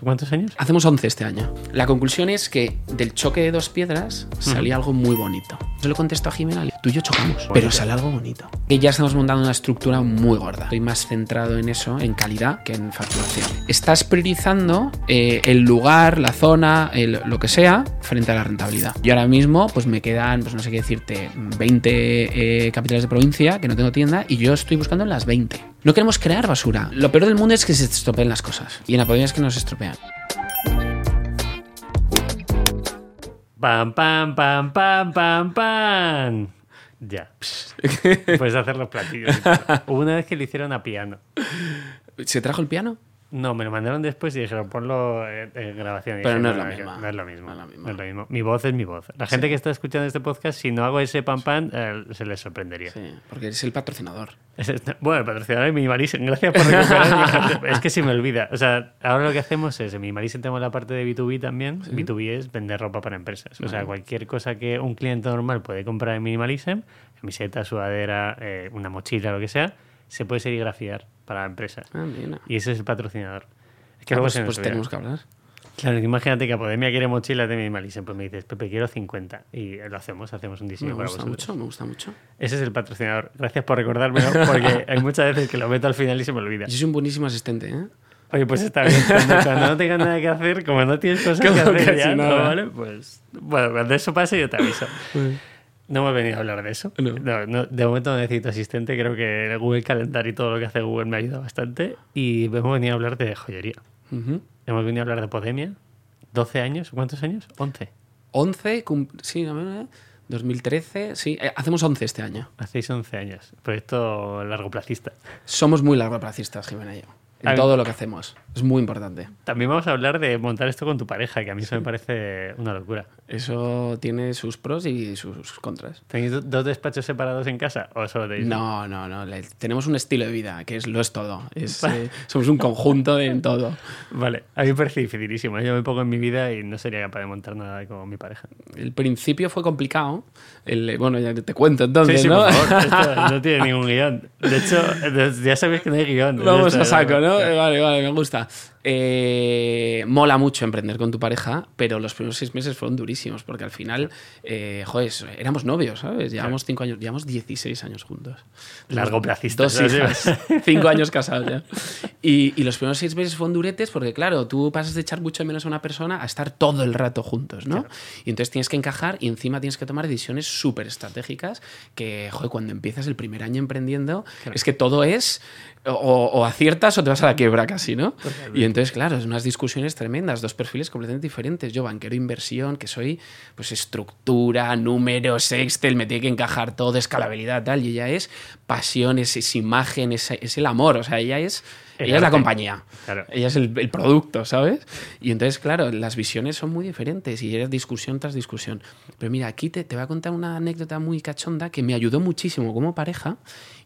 ¿Cuántos años? Hacemos 11 este año. La conclusión es que del choque de dos piedras salía algo muy bonito. Yo le contesto a Jimena, tú y yo chocamos, pero sale algo bonito. Y ya estamos montando una estructura muy gorda. Estoy más centrado en eso, en calidad, que en facturación. Estás priorizando eh, el lugar, la zona, el- lo que sea, frente a la rentabilidad. Yo ahora mismo, pues me quedan, pues no sé qué decirte, 20 eh, capitales de provincia que no tengo tienda y yo estoy buscando en las 20. No queremos crear basura. Lo peor del mundo es que se estropeen las cosas. Y en Apodaca es que nos estropean. Pam, pam, pam, pam, pam, pam. Ya. Puedes hacer los platillos. Hubo una vez que le hicieron a piano. ¿Se trajo el piano? No, me lo mandaron después y dijeron ponlo en, en grabación. Y Pero dije, no es la que misma. No es lo mismo. No es no lo mismo. Mi voz es mi voz. La gente que está escuchando este podcast, si no hago ese pam pam, eh, se les sorprendería. Sí, porque eres el patrocinador. Es- es- Bueno, el patrocinador es Minimalisten. Gracias por recuperar. es que se me olvida. O sea, ahora lo que hacemos es en Minimalisten tenemos la parte de B2B también. B2B es vender ropa para empresas. O sea, cualquier cosa que un cliente normal puede comprar en Minimalism, camiseta, sudadera, eh, una mochila, lo que sea, se puede serigrafiar para empresas. Ah. Y ese es el patrocinador. Es que Ah, luego pues se nos pues tenemos que hablar. Claro, imagínate que Apodemia quiere mochilas de Minimalism. Pues me dices, Pepe, quiero 50. Y lo hacemos, hacemos un Me diseño para gusta mucho, me gusta mucho. Ese es el patrocinador. Gracias por recordármelo, porque hay muchas veces que lo meto al final y se me olvida. Yo soy un buenísimo asistente, ¿eh? Oye, pues está bien. Cuando, cuando no tengas nada que hacer, como no tienes cosas que hacer ya, ¿no? ¿vale? Pues, bueno, cuando eso pase yo te aviso. No hemos venido a hablar de eso. No. No, no, de momento no necesito asistente. Creo que el Google Calendar y todo lo que hace Google me ayuda bastante. Y hemos venido a hablar de joyería. Hemos venido a hablar de Podemia. 12 años. ¿Cuántos años? 11. 11, cum- sí, a ver, ¿eh? 2013, sí, eh, hacemos 11 este año. Hacéis 11 años. Proyecto largoplacista. Somos muy largoplacistas, Jimena y yo, en todo lo que hacemos. Es muy importante. También vamos a hablar de montar esto con tu pareja, que a mí eso me parece una locura. Eso tiene sus pros y sus contras. ¿Tenéis do- dos despachos separados en casa o solo tenéis No, no, no. le- tenemos un estilo de vida que es lo es todo. Es, eh, somos un conjunto en todo. Vale, a mí me parece dificilísimo. Yo me pongo en mi vida y no sería capaz de montar nada con mi pareja. El principio fue complicado. El, bueno, ya te cuento entonces, sí, sí, ¿no? por favor. Esto no tiene ningún guion. De hecho, ya sabéis que no hay guion. Vamos a saco, ¿no? Eh, Vale, vale, me gusta. Eh, mola mucho emprender con tu pareja, pero los primeros seis meses fueron durísimos, porque al final, eh, joder, éramos novios, ¿sabes? Llevamos cinco años, llevamos 16 años juntos. Dos ¿sabes? hijas, cinco años casados ya. Y, y los primeros seis meses fueron duretes porque, claro, tú pasas de echar mucho menos a una persona a estar todo el rato juntos, ¿no? Y entonces tienes que encajar y encima tienes que tomar decisiones súper estratégicas que, joder, cuando empiezas el primer año emprendiendo, es que todo es o, o aciertas o te vas a la quiebra casi, ¿no? Y entonces, claro, es unas discusiones tremendas, dos perfiles completamente diferentes. Yo, banquero inversión, que soy, pues, estructura, números, Excel, me tiene que encajar todo, escalabilidad, tal, y ella es pasión, es, es imagen, es, es el amor, o sea, ella es... El ella es la compañía. Claro. Ella es el, el producto, ¿sabes? Y entonces, claro, las visiones son muy diferentes y es discusión tras discusión. Pero mira, aquí te, te voy a contar una anécdota muy cachonda que me ayudó muchísimo como pareja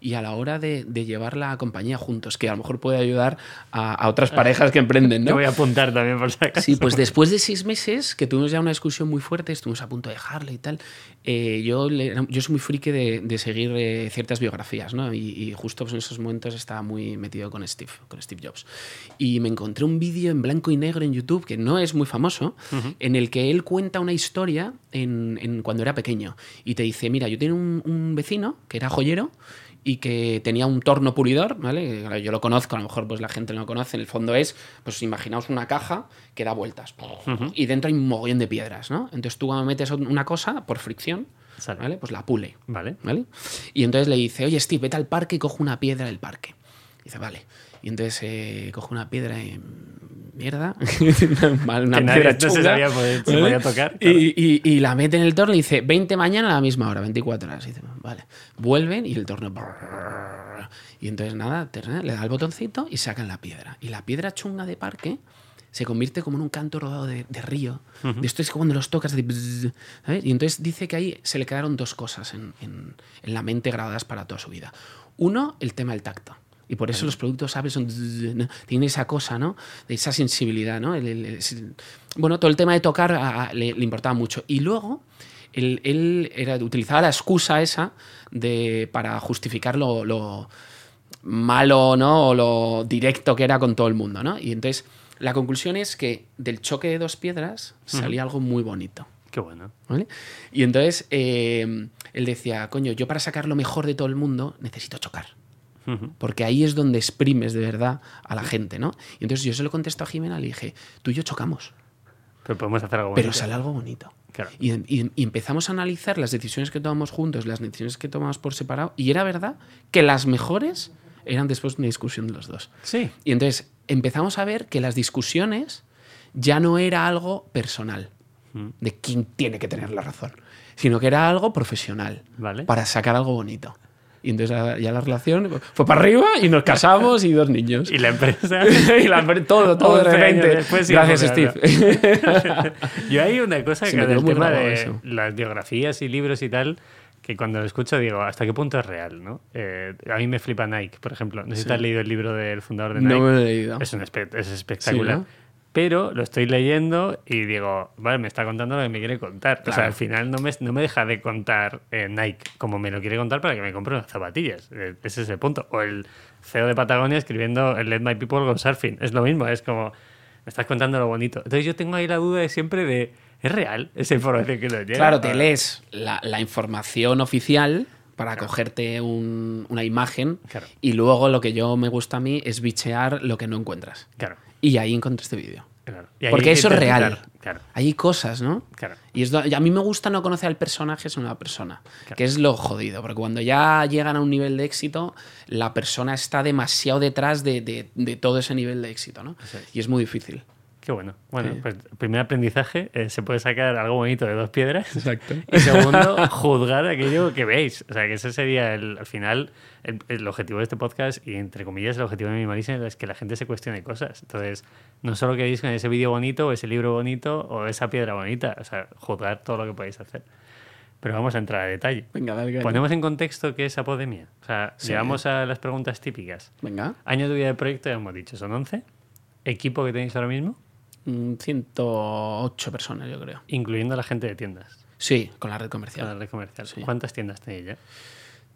y a la hora de, de llevar la compañía juntos, que a lo mejor puede ayudar a, a otras parejas que emprenden, Te ¿no? voy a apuntar también por si acaso. Sí, pues después de seis meses, que tuvimos ya una discusión muy fuerte, estuvimos a punto de dejarle y tal, eh, yo, le- yo soy muy friki de, de seguir eh, ciertas biografías, ¿no? Y, y justo pues, en esos momentos estaba muy metido con Steve, con Steve Jobs. Y me encontré un vídeo en blanco y negro en YouTube, que no es muy famoso, en el que él cuenta una historia en, en cuando era pequeño. Y te dice, mira, yo tenía un, un vecino que era joyero, y que tenía un torno pulidor, ¿vale? Yo lo conozco, a lo mejor pues la gente no lo conoce. En el fondo es, pues imaginaos una caja que da vueltas y dentro hay un mogollón de piedras, ¿no? Entonces tú cuando metes una cosa por fricción, Sale. ¿vale? Pues la pule, Vale. ¿vale? Y entonces le dice, oye Steve, vete al parque y coge una piedra del parque. dice, vale. Y entonces eh, coge una piedra y mierda, una, una Que nadie- piedra no se chunga, sabía poder- se podía tocar, Y, y- y la mete en el torno y dice, 20 mañana a la misma hora, 24 horas. Y dice, vale. Vuelven y el torno... brrr. Y entonces nada, le da el botoncito y sacan la piedra. Y la piedra chunga de parque se convierte como en un canto rodado de, de río. De esto es cuando los tocas de... bzz, ¿sabes? Y entonces dice que ahí se le quedaron dos cosas en, en- en la mente grabadas para toda su vida. Uno, el tema del tacto. Y por eso los productos Apple son... Tienen esa cosa, ¿no? De esa sensibilidad, ¿no? El- el- es- bueno, todo el tema de tocar a- a- le, le importaba mucho. Y luego, él, él era, utilizaba la excusa esa de, para justificar lo, lo malo, ¿no? O lo directo que era con todo el mundo, ¿no? Y entonces la conclusión es que del choque de dos piedras salía algo muy bonito. Qué bueno. ¿vale? Y entonces eh, él decía, coño, yo para sacar lo mejor de todo el mundo necesito chocar. Porque ahí es donde exprimes de verdad a la gente, ¿no? Y entonces yo se lo contesto a Jimena, le dije, tú y yo chocamos, Pero podemos hacer algo pero bonito. sale algo bonito. Claro. Y, y- y empezamos a analizar las decisiones que tomamos juntos, las decisiones que tomamos por separado, y era verdad que las mejores eran después de una discusión de los dos. Sí. Y entonces empezamos a ver que las discusiones ya no era algo personal, Mm. de quién tiene que tener la razón, sino que era algo profesional, Vale. para sacar algo bonito. Y entonces ya- ya la relación fue para arriba y nos casamos y dos niños. Y la empresa. Y la- todo, todo de 11 años repente. después sí Gracias. Steve. Yo hay una cosa Se que me con quedó el muy tema de eso. las biografías y libros y tal, que cuando lo escucho digo, ¿hasta qué punto es real? ¿no? Eh, a mí me flipa Nike, por ejemplo. No sé si te has leído el libro del fundador de Nike. no me lo he leído. Es, un espe- es espectacular. Sí, ¿no? Pero lo estoy leyendo y digo, vale, me está contando lo que me quiere contar. O sea, Claro. al final no me, no me deja de contar eh, Nike como me lo quiere contar para que me compre unas zapatillas. Eh, ese es el punto. O el CEO de Patagonia escribiendo el Let My People Go Surfing. Es lo mismo, es como, me estás contando lo bonito. Entonces yo tengo ahí la duda de siempre de, ¿es real esa información que nos llega? Claro, te Ah, lees la, la información oficial para cogerte un- una imagen Claro. y luego lo que yo me gusta a mí es bichear lo que no encuentras. Claro, Y ahí encontré este vídeo. claro. Porque eso es real. Claro, Hay cosas, ¿no? claro. Y es y a mí me gusta no conocer al personaje, sino a la persona. Que es lo jodido. Porque cuando ya llegan a un nivel de éxito, la persona está demasiado detrás de, de- de todo ese nivel de éxito, ¿no? Es. Y es muy difícil. Qué bueno. Bueno, Sí. pues primer aprendizaje, eh, se puede sacar algo bonito de dos piedras. Exacto. Y segundo, juzgar aquello que veis. O sea, que ese sería el, al final el, el objetivo de este podcast y, entre comillas, el objetivo de Minimalism es que la gente se cuestione cosas. Entonces, no solo queréis con ese vídeo bonito, o ese libro bonito, o esa piedra bonita. O sea, juzgar todo lo que podéis hacer. Pero vamos a entrar a detalle. Venga, dale. caña. Ponemos en contexto qué es Apodemia. O sea, Sí. llegamos a las preguntas típicas. Venga. Años de vida de proyecto, ya hemos dicho, son 11. Equipo que tenéis ahora mismo, 108 personas, yo creo. incluyendo la gente de tiendas. Sí, con la red Con comercial. la red comercial. Sí. ¿Cuántas tiendas tenéis ya?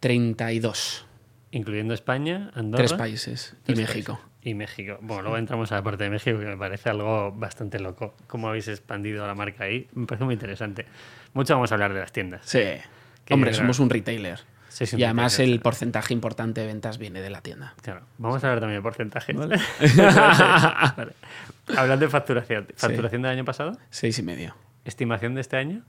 32. Incluyendo España, Andorra. Tres países. Y México. países. Y México. Bueno, luego entramos a la parte de México, que me parece algo bastante loco. Cómo habéis expandido la marca ahí. Me parece muy interesante. Mucho vamos a hablar de las tiendas. Sí. Que Hombre, somos un retailer. Y además el porcentaje importante de ventas viene de la tienda. Claro. Vamos a hablar también de porcentajes. Vale. Hablando de facturación. ¿Facturación del año pasado? Seis y medio. ¿Estimación de este año?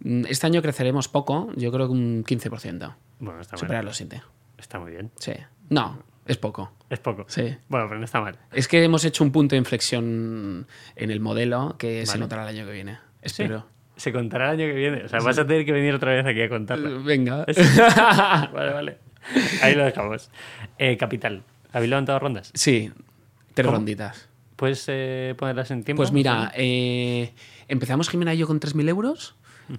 Mm, Este año creceremos poco, yo creo que un 15%. Bueno, está Superar los 7. Está muy bien. Sí. No, es poco. Es poco. Sí. Bueno, pero no está mal. Es que hemos hecho un punto de inflexión en el modelo que se Vale. notará el año que viene. Sí. Se contará el año que viene. O sea, vas a tener que venir otra vez aquí a contarlo. Venga. vale, vale. Ahí lo dejamos. Eh, capital. ¿Habéis levantado rondas? Sí, tres ¿Cómo? ronditas. ¿Puedes eh, ponerlas en tiempo? Pues mira, eh, empezamos Jimena y yo con 3.000 euros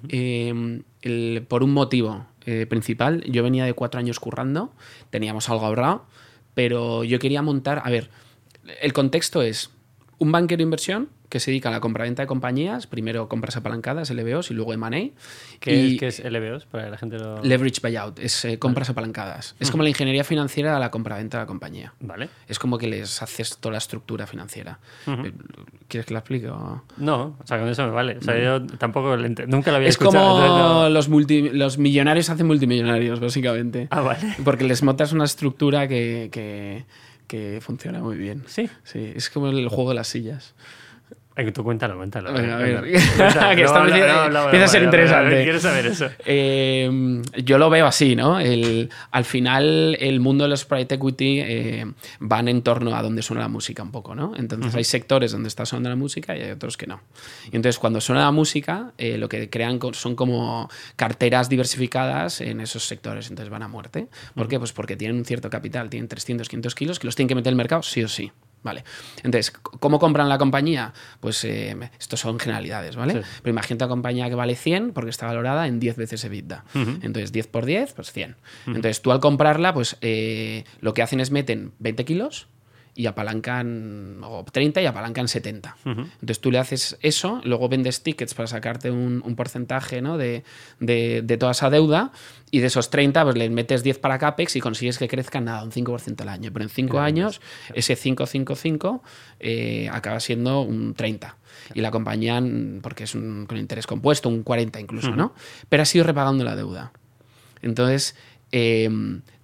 eh, el- por un motivo eh, principal. Yo venía de cuatro años currando, teníamos algo ahorrado, pero yo quería montar... A ver, el contexto es un banquero de inversión que se dedica a la compraventa de compañías, primero compras apalancadas, LBOs y luego M&A. ¿Qué, y es, qué es LBOs? Para la gente lo... Leverage buyout, es eh, compras apalancadas. Es como la ingeniería financiera a la compraventa de la compañía. Vale. Es como que les haces toda la estructura financiera. Eh, ¿Quieres que la explique? o? No, o sea, con eso me vale. O sea, yo tampoco nunca lo había Es escuchado. como entonces no- los, multi- los millonarios hacen multimillonarios, básicamente. Ah, vale. Porque les montas una estructura que, que, que funciona muy bien. Sí. Sí, es como el juego de las sillas. Ay, tú cuéntalo, cuéntalo. Venga, a ver. Empieza- a ser interesante. Quiero saber eso. Eh, yo lo veo así, ¿no? El, al final, el mundo de los private equity eh, van en torno a donde suena la música un poco, ¿no? Entonces hay sectores donde está sonando la música y hay otros que no. Y entonces cuando suena la música, eh, lo que crean son como carteras diversificadas en esos sectores, entonces van a muerte. ¿Por qué? Pues porque tienen un cierto capital, tienen 300, 500 kilos que los tienen que meter el mercado sí o sí. Vale. Entonces, ¿cómo compran la compañía? Pues eh, estos son generalidades, ¿vale? Sí. Pero imagínate una compañía que vale 100 porque está valorada en 10 veces EBITDA. Entonces, 10 por 10, pues 100. Entonces, tú al comprarla, pues eh, lo que hacen es meten 20 kilos y apalancan, o 30 y apalancan 70. Ujú. Entonces tú le haces eso, luego vendes tickets para sacarte un, un porcentaje ¿no? de, de- de toda esa deuda y de esos 30 pues le metes 10 para CAPEX y consigues que crezcan nada, un 5% al año. Pero en 5 Claro, años ese 555 eh, acaba siendo un 30. Y la compañía, mm, porque es un, con interés compuesto, un 40 incluso, ¿no? Pero ha sido repagando la deuda. Entonces, eh,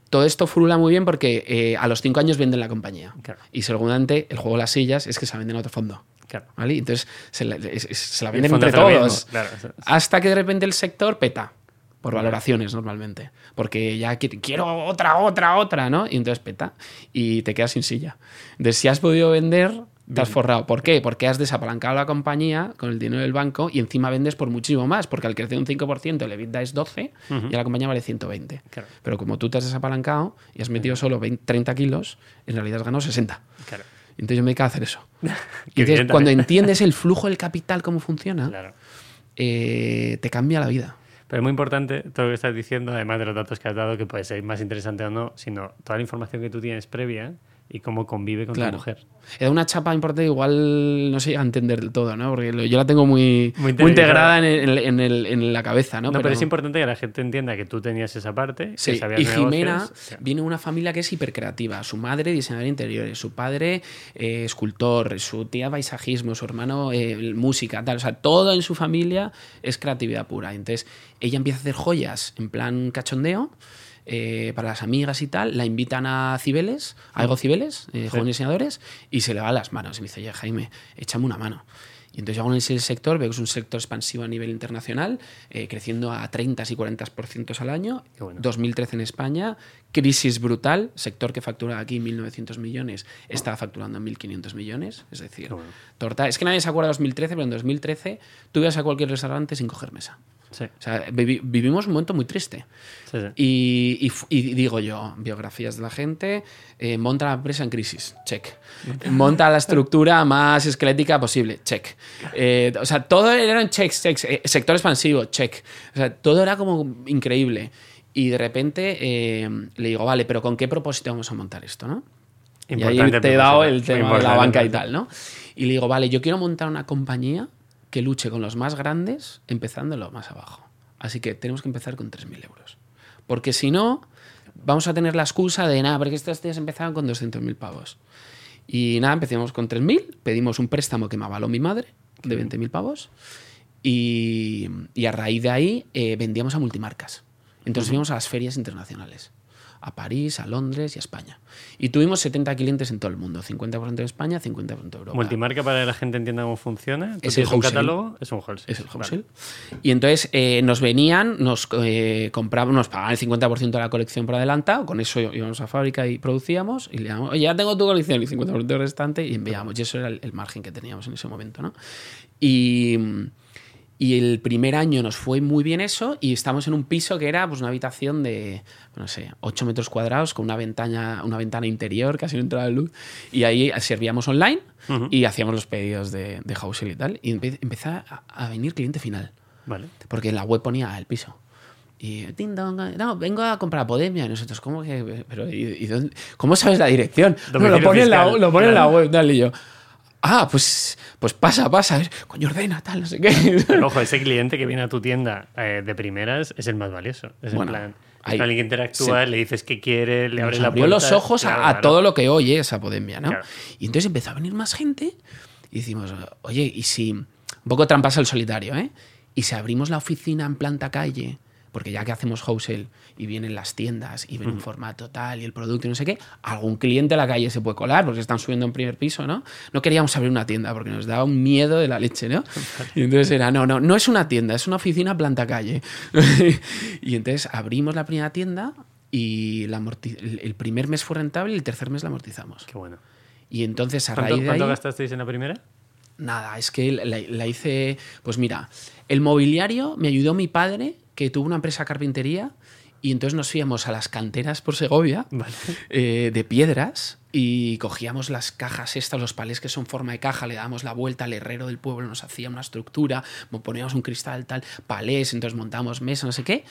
todo esto frula muy bien porque eh, a los 5 años venden la compañía. Claro. Y seguramente el juego de las sillas es que se la venden a otro fondo. Claro. ¿Vale? Entonces se la, es- es- se la El venden entre todos. claro. Hasta que de repente el sector peta. Por valoraciones normalmente. Porque ya qui- quiero otra, otra, otra, ¿no? Y entonces peta. Y te quedas sin silla. Entonces, si has podido vender, te has forrado. ¿Por qué? Porque has desapalancado la compañía con el dinero del banco y encima vendes por muchísimo más. Porque al crecer un 5%, el EBITDA es 12 y la compañía vale 120. Claro. Pero como tú te has desapalancado y has metido solo 20 30 kilos, en realidad has ganado 60. Claro. Entonces yo me dedico a hacer eso. Entonces, cuando también. entiendes el flujo del capital, cómo funciona, Claro. eh, te cambia la vida. Pero es muy importante todo lo que estás diciendo, además de los datos que has dado, que puede ser más interesante o no, sino toda la información que tú tienes previa y cómo convive con Claro. tu mujer. Dado una chapa importante, igual no llega a entender del todo, ¿no? Porque yo la tengo muy, Muy integrada en, el- en el- en la cabeza, ¿no? No, pero, es importante que la gente entienda que tú tenías esa parte, que Sí, sabías y. Jimena viene de una familia que es hipercreativa. Su madre, diseñador de interiores, su padre, eh, escultor, su tía, paisajismo, su hermano, eh, música, tal. O sea, todo en su familia es creatividad pura. Entonces, ella empieza a hacer joyas en plan cachondeo. Eh, para las amigas y tal, la invitan a Cibeles, a Ego Cibeles, eh, jóvenes diseñadores, y se le va las manos. Y me dice, oye, Jaime, échame una mano. Y entonces yo hago análisis del sector, veo que es un sector expansivo a nivel internacional, eh, creciendo a 30 y 40% al año. Bueno. 2013 en España, crisis brutal, sector que factura aquí 1.900 millones, estaba facturando 1.500 millones, es decir, bueno. torta. Es que nadie se acuerda de 2013, pero en 2013 tú ibas a cualquier restaurante sin coger mesa. Sí, O sea, vivi- vivimos un momento muy triste. sí, sí. Y, y y digo yo, biografías de la gente, eh, monta la empresa en crisis, check. Monta la estructura más esquelética posible, check. Eh, o sea, todo eran checks, checks. Eh, sector expansivo, check. O sea, todo era como increíble. Y de repente eh, le digo, vale, pero ¿con qué propósito vamos a montar esto, no? Y ahí te he dado el tema de la banca y tal, ¿no? Y le digo, vale, yo quiero montar una compañía que luche con los más grandes, empezando lo más abajo. Así que tenemos que empezar con 3.000 euros. Porque si no, vamos a tener la excusa de nada, porque estos tíos empezaron con 200.000 pavos. Y nada, empezamos con 3.000, pedimos un préstamo que me avaló mi madre de 20.000 pavos y, y a raíz de ahí eh, vendíamos a multimarcas. Entonces íbamos a las ferias internacionales, a París, a Londres y a España. Y tuvimos 70 clientes en todo el mundo, 50% de España, 50% de Europa. Multimarca para que la gente entienda cómo funciona. ¿Tú Es el un catálogo? Es un wholesale. Es el Vale. wholesale. Y entonces eh, nos venían, nos eh, compraban, nos pagaban el 50% de la colección por adelantado, con eso íbamos a fábrica y producíamos, y le damos, oye, ya tengo tu colección, y 50% restante, y enviamos. Y eso era el, el margen que teníamos en ese momento, ¿no? Y, y el primer año nos fue muy bien eso, y estamos en un piso que era pues, una habitación de, no sé, 8 metros cuadrados, con una ventana, una ventana interior, casi no entraba luz, y ahí servíamos online y hacíamos los pedidos de, de Housel y tal, y empe- empezó a, a venir cliente final. Vale. Porque en la web ponía el piso. Y "Ding dong, no, vengo a comprar a Podemia. Y nosotros, ¿cómo que? Pero, ¿y, y dónde- ¿Cómo sabes la dirección? No, lo pone, en la, lo pone en la claro. web, tal. Y yo, ah, pues, pues pasa, pasa. Coño, ordena, tal, no sé qué. Pero ojo, ese cliente que viene a tu tienda eh, de primeras es el más valioso. Es Bueno, en plan, ahí- alguien que interactúa, le dices qué quiere, le abre Nos la abrió puerta. los ojos a- Claro, a, claro. todo lo que oye esa Podemia, ¿no? Claro. Y entonces empezó a venir más gente y decimos, oye, ¿y si... Un poco trampas al solitario, ¿eh? Y si abrimos la oficina en planta calle, porque ya que hacemos wholesale y vienen las tiendas y ven un formato tal y el producto y no sé qué, algún cliente a la calle se puede colar porque están subiendo en primer piso, ¿no? No queríamos abrir una tienda porque nos daba un miedo de la leche, ¿no? Y entonces era, no, no, no es una tienda, es una oficina planta calle. y entonces abrimos la primera tienda y la el primer mes fue rentable y el tercer mes la amortizamos. Qué bueno. Y entonces a ¿Cuánto, raíz de cuánto ahí... gastasteis en la primera? Nada, es que la, la hice. Pues mira, el mobiliario me ayudó mi padre, que tuvo una empresa de carpintería, y entonces nos íbamos a las canteras por Segovia Vale. eh, de piedras y cogíamos las cajas estas, los palés que son forma de caja, le dábamos la vuelta al herrero del pueblo, nos hacía una estructura, mo- poníamos un cristal tal, palés, entonces montamos mesa, no sé qué,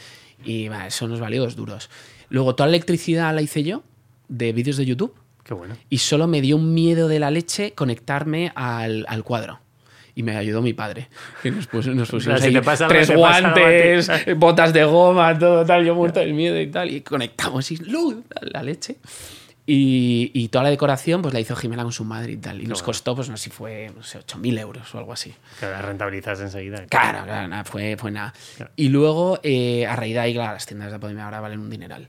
y eso nos valió dos duros. Luego toda la electricidad la hice yo, de vídeos de YouTube, Qué bueno. Y solo me dio un miedo de la leche conectarme al, al cuadro. Y me ayudó mi padre. Que nos, puso- nos pusimos si ahí pasa tres te pasa guantes, botas de goma, todo tal. Yo muerto del miedo y tal. Y conectamos y ¡luz! la leche. Y, y toda la decoración pues la hizo Jimena con su madre y tal. Y nos costó, pues no sé si fue, no sé, 8.000 euros o algo así. Que la rentabilizas enseguida. Claro, claro, nada, fue, fue nada. Claro. Y luego, eh, a raíz de ahí, claro, las tiendas de Podime ahora valen un dineral.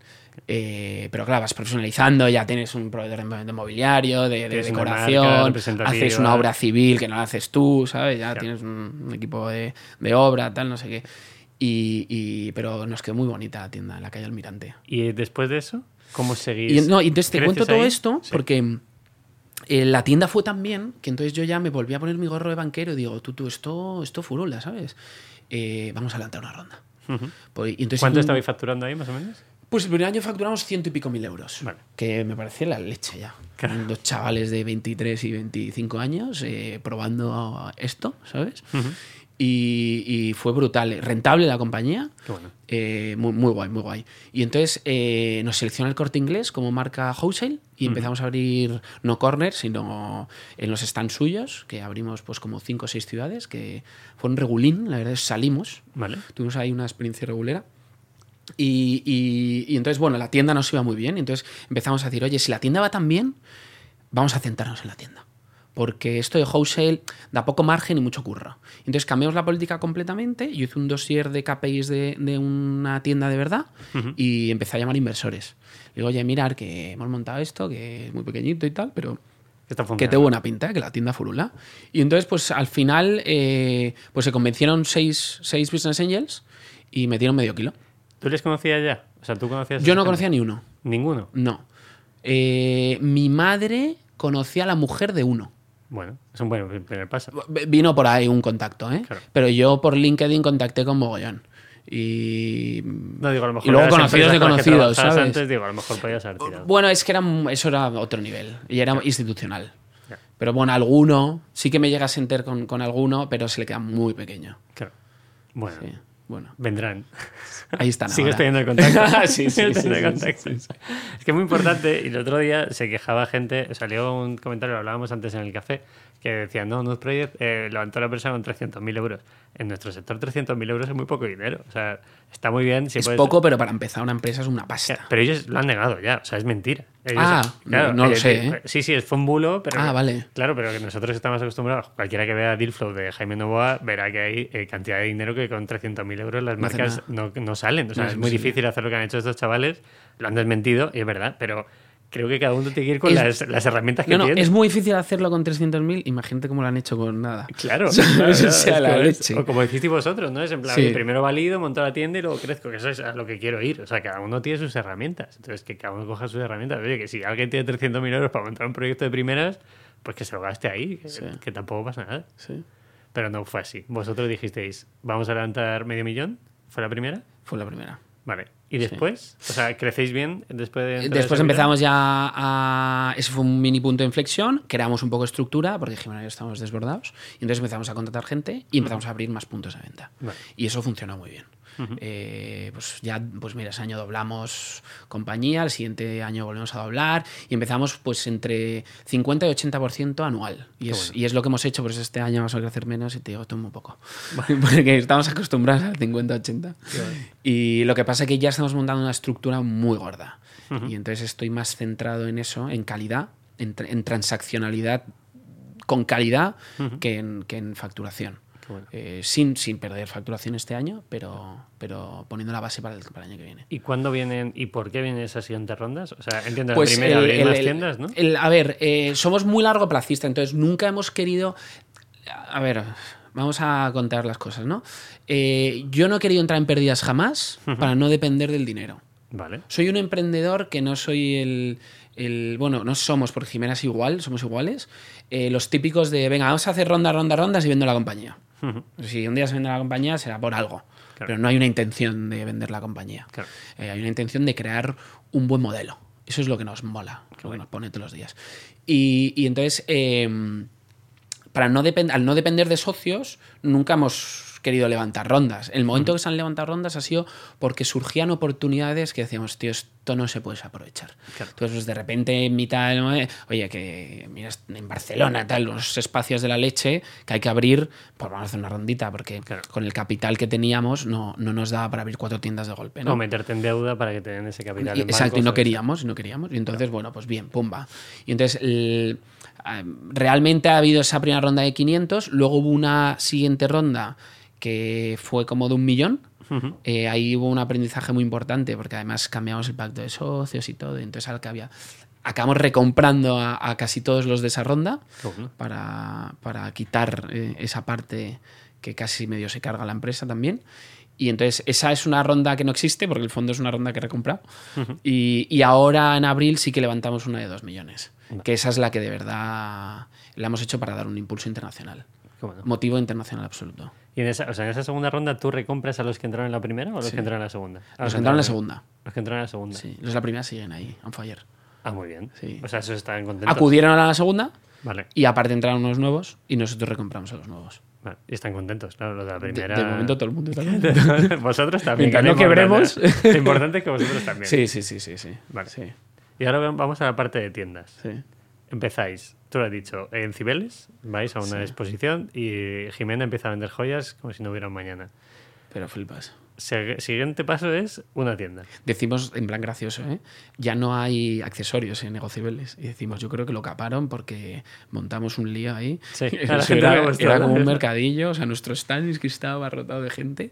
Eh, pero claro, vas profesionalizando, ya tienes un proveedor de, mobiliario, de, de una decoración, representativa. haces una obra civil que no la haces tú, ¿sabes? Ya Claro. tienes un, un equipo de, de obra, tal, no sé qué. Y, y- pero nos quedó muy bonita la tienda en la calle Almirante. Y después de eso, ¿cómo seguís? Y, no, y entonces te ¿Creces cuento todo ahí? esto Sí. porque eh, la tienda fue tan bien que entonces yo ya me volví a poner mi gorro de banquero y digo, tú, tú, esto, esto furula, ¿sabes? Eh, vamos a levantar una ronda. Ujú. Pues, y entonces, ¿Cuánto estabais facturando ahí, más o menos? Pues el primer año facturamos ciento y pico mil euros. Vale. Que me parecía la leche ya. Claro. Dos chavales de 23 y 25 años eh, probando esto, ¿sabes? Ujú. y, y fue brutal. Rentable la compañía. Qué bueno. Eh, muy, muy guay, muy guay. Y entonces eh, nos selecciona el corte inglés como marca wholesale y empezamos a abrir no corner, sino en los stands suyos, que abrimos pues como cinco o seis ciudades, que fueron regulín, la verdad es salimos. Vale. Tuvimos ahí una experiencia regulera. Y, y- y entonces, bueno, la tienda nos iba muy bien. Y entonces empezamos a decir, oye, si la tienda va tan bien, vamos a centrarnos en la tienda. Porque esto de wholesale da poco margen y mucho curro. Entonces cambiamos la política completamente. Yo hice un dossier de KPIs de, de una tienda de verdad y empecé a llamar inversores. Digo, oye, mirar que hemos montado esto, que es muy pequeñito y tal, pero que tengo buena pinta, que la tienda furula. Y entonces, pues al final, eh, pues se convencieron seis, seis business angels y metieron medio kilo. ¿Tú les conocías ya? O sea, ¿tú conocías Yo no conocía ni uno. Ninguno. No. Eh, mi madre conocía a la mujer de uno. Bueno, es un buen primer paso. Vino por ahí un contacto, ¿eh? Claro. Pero yo por LinkedIn contacté con Mogollón. Y. No digo, a lo mejor. Y luego conocidos de conocidos, ¿sabes? Antes, digo, a lo mejor podías haber tirado. Bueno, es que era, eso era otro nivel. Y era institucional. Pero bueno, alguno. Sí que me llega a sentir con, con alguno, pero se le queda muy pequeño. Claro. Bueno, Sí, Bueno, vendrán. ahí están. Sigues ahora. teniendo el contacto. Sí, sí, sí, sí, contacto. Es que es muy importante. Y el otro día se quejaba gente, salió un comentario, lo hablábamos antes en el café, que decía, no, Nude Project eh, levantó la empresa con 300.000 euros. En nuestro sector 300.000 euros es muy poco dinero. O sea, está muy bien. Si Es puedes- poco, pero para empezar una empresa es una pasta. Pero ellos lo han negado ya, o sea, es mentira. Ellos- Ah, no- no lo sé, ¿eh? Sí, sí, fue un bulo, pero. Ah, vale. Claro, pero que nosotros estamos acostumbrados. Cualquiera que vea Dealflow de Jaime Novoa verá que hay eh, cantidad de dinero que con 300.000 euros las No marcas no, no salen. O sea, es es muy difícil hacer lo que han hecho estos chavales. Lo han desmentido y es verdad, pero creo que cada uno tiene que ir con Es- las, las herramientas que No, no, tiene. es muy difícil hacerlo con 300.000. Imagínate cómo lo han hecho con nada. Claro, claro, o sea, la es- leche. O como decisteis vosotros, ¿no? Es en plan, Sí. primero valido, monto la tienda y luego crezco, que eso es a lo que quiero ir. O sea, cada uno tiene sus herramientas. Entonces, que cada uno coja sus herramientas. Oye, que si alguien tiene 300.000 euros para montar un proyecto de primeras, pues que se lo gaste ahí, que, Sí. que tampoco pasa nada. Sí. Pero no fue así. Vosotros dijisteis, vamos a levantar medio millón, ¿fue la primera? Fue la primera. Vale. ¿Y después? O sea, ¿crecéis bien después de...? Después empezamos ya a... Ese fue un mini punto de inflexión, creamos un poco de estructura, porque dijimos, ya estamos desbordados, y entonces empezamos a contratar gente y empezamos a abrir más puntos de venta. Vale. Y eso funcionó muy bien. Eh, pues ya, pues mira, ese año doblamos compañía, el siguiente año volvemos a doblar y empezamos pues entre 50 y 80% anual. Y es, y es lo que hemos hecho, por eso este año vamos a crecer menos y te digo, esto muy poco. Porque estamos acostumbrados al 50-80. Y lo que pasa es que ya estamos montando una estructura muy gorda. Y entonces estoy más centrado en eso, en calidad, en, en transaccionalidad con calidad que, en, que en facturación. Bueno. Eh, sin, sin perder facturación este año, pero, pero poniendo la base para el, para el año que viene. ¿Y cuándo vienen y por qué vienen esas siguientes rondas? O sea, entiendo, Pues la primera el- el- tiendas, ¿no? a ver, eh, somos muy largo placista, entonces nunca hemos querido. A ver, vamos a contar las cosas, ¿no? Eh, yo no he querido entrar en pérdidas jamás para no depender del dinero. Vale. Soy un emprendedor que no soy el, el- bueno, no somos, porque Jimena es igual, somos iguales, eh, los típicos de, venga, vamos a hacer rondas, rondas, rondas y vendo la compañía. Si un día se vende la compañía será por algo, Claro. pero no hay una intención de vender la compañía. Claro. Eh, hay una intención de crear un buen modelo. Eso es lo que nos mola, lo que nos pone todos los días. Y, y entonces, eh, para no al no depender de socios, nunca hemos querido levantar rondas. El momento que se han levantado rondas ha sido porque surgían oportunidades que decíamos, tío, esto no se puede aprovechar. Claro. Entonces, pues, de repente, en mitad del oye, que mira, en Barcelona, tal, los espacios de la leche que hay que abrir, pues vamos a hacer una rondita, porque Claro. con el capital que teníamos no, no nos daba para abrir cuatro tiendas de golpe. ¿no? O meterte en deuda para que te den ese capital. Y- en Exacto, y no queríamos, y no queríamos. Y entonces, bueno, pues bien, pumba. Y entonces, el- ah, realmente ha habido esa primera ronda de 500, luego hubo una siguiente ronda que fue como de un millón. Eh, ahí hubo un aprendizaje muy importante porque además cambiamos el pacto de socios y todo. Y entonces, al que había. Acabamos recomprando a, a casi todos los de esa ronda para, para quitar eh, esa parte que casi medio se carga la empresa también. Y entonces esa es una ronda que no existe porque el fondo es una ronda que he recomprado. y, y ahora en abril sí que levantamos una de dos millones. Que esa es la que de verdad la hemos hecho para dar un impulso internacional. Bueno. Motivo internacional absoluto. Y en esa, o sea, en esa segunda ronda, ¿tú recompras a los que entraron en la primera o a los que entraron en la segunda? A Los que entraron en la segunda. Los que entraron en la segunda. Sí, los de la primera siguen ahí, on fire. Ah, muy bien. Sí. O sea, esos están contentos. Acudieron a la segunda Vale. y aparte entraron unos nuevos y nosotros recompramos a los nuevos. Vale. Y están contentos, claro, los de la primera. de momento todo el mundo está contento. vosotros también. Mientras que no quebremos. Lo importante es que vosotros también. Sí, sí, sí, sí, sí. Vale. Sí, Y ahora vamos a la parte de tiendas. sí. Empezáis, tú lo has dicho, en Cibeles, vais a una exposición y Jimena empieza a vender joyas como si no hubiera un mañana. Pero flipas. Siguiente paso es una tienda. Decimos, en plan gracioso, ¿eh? ya no hay accesorios en negociables. Y decimos, yo creo que lo caparon porque montamos un lío ahí. Sí, era, ¿no? como un mercadillo, o sea, nuestro stand que estaba abarrotado de gente.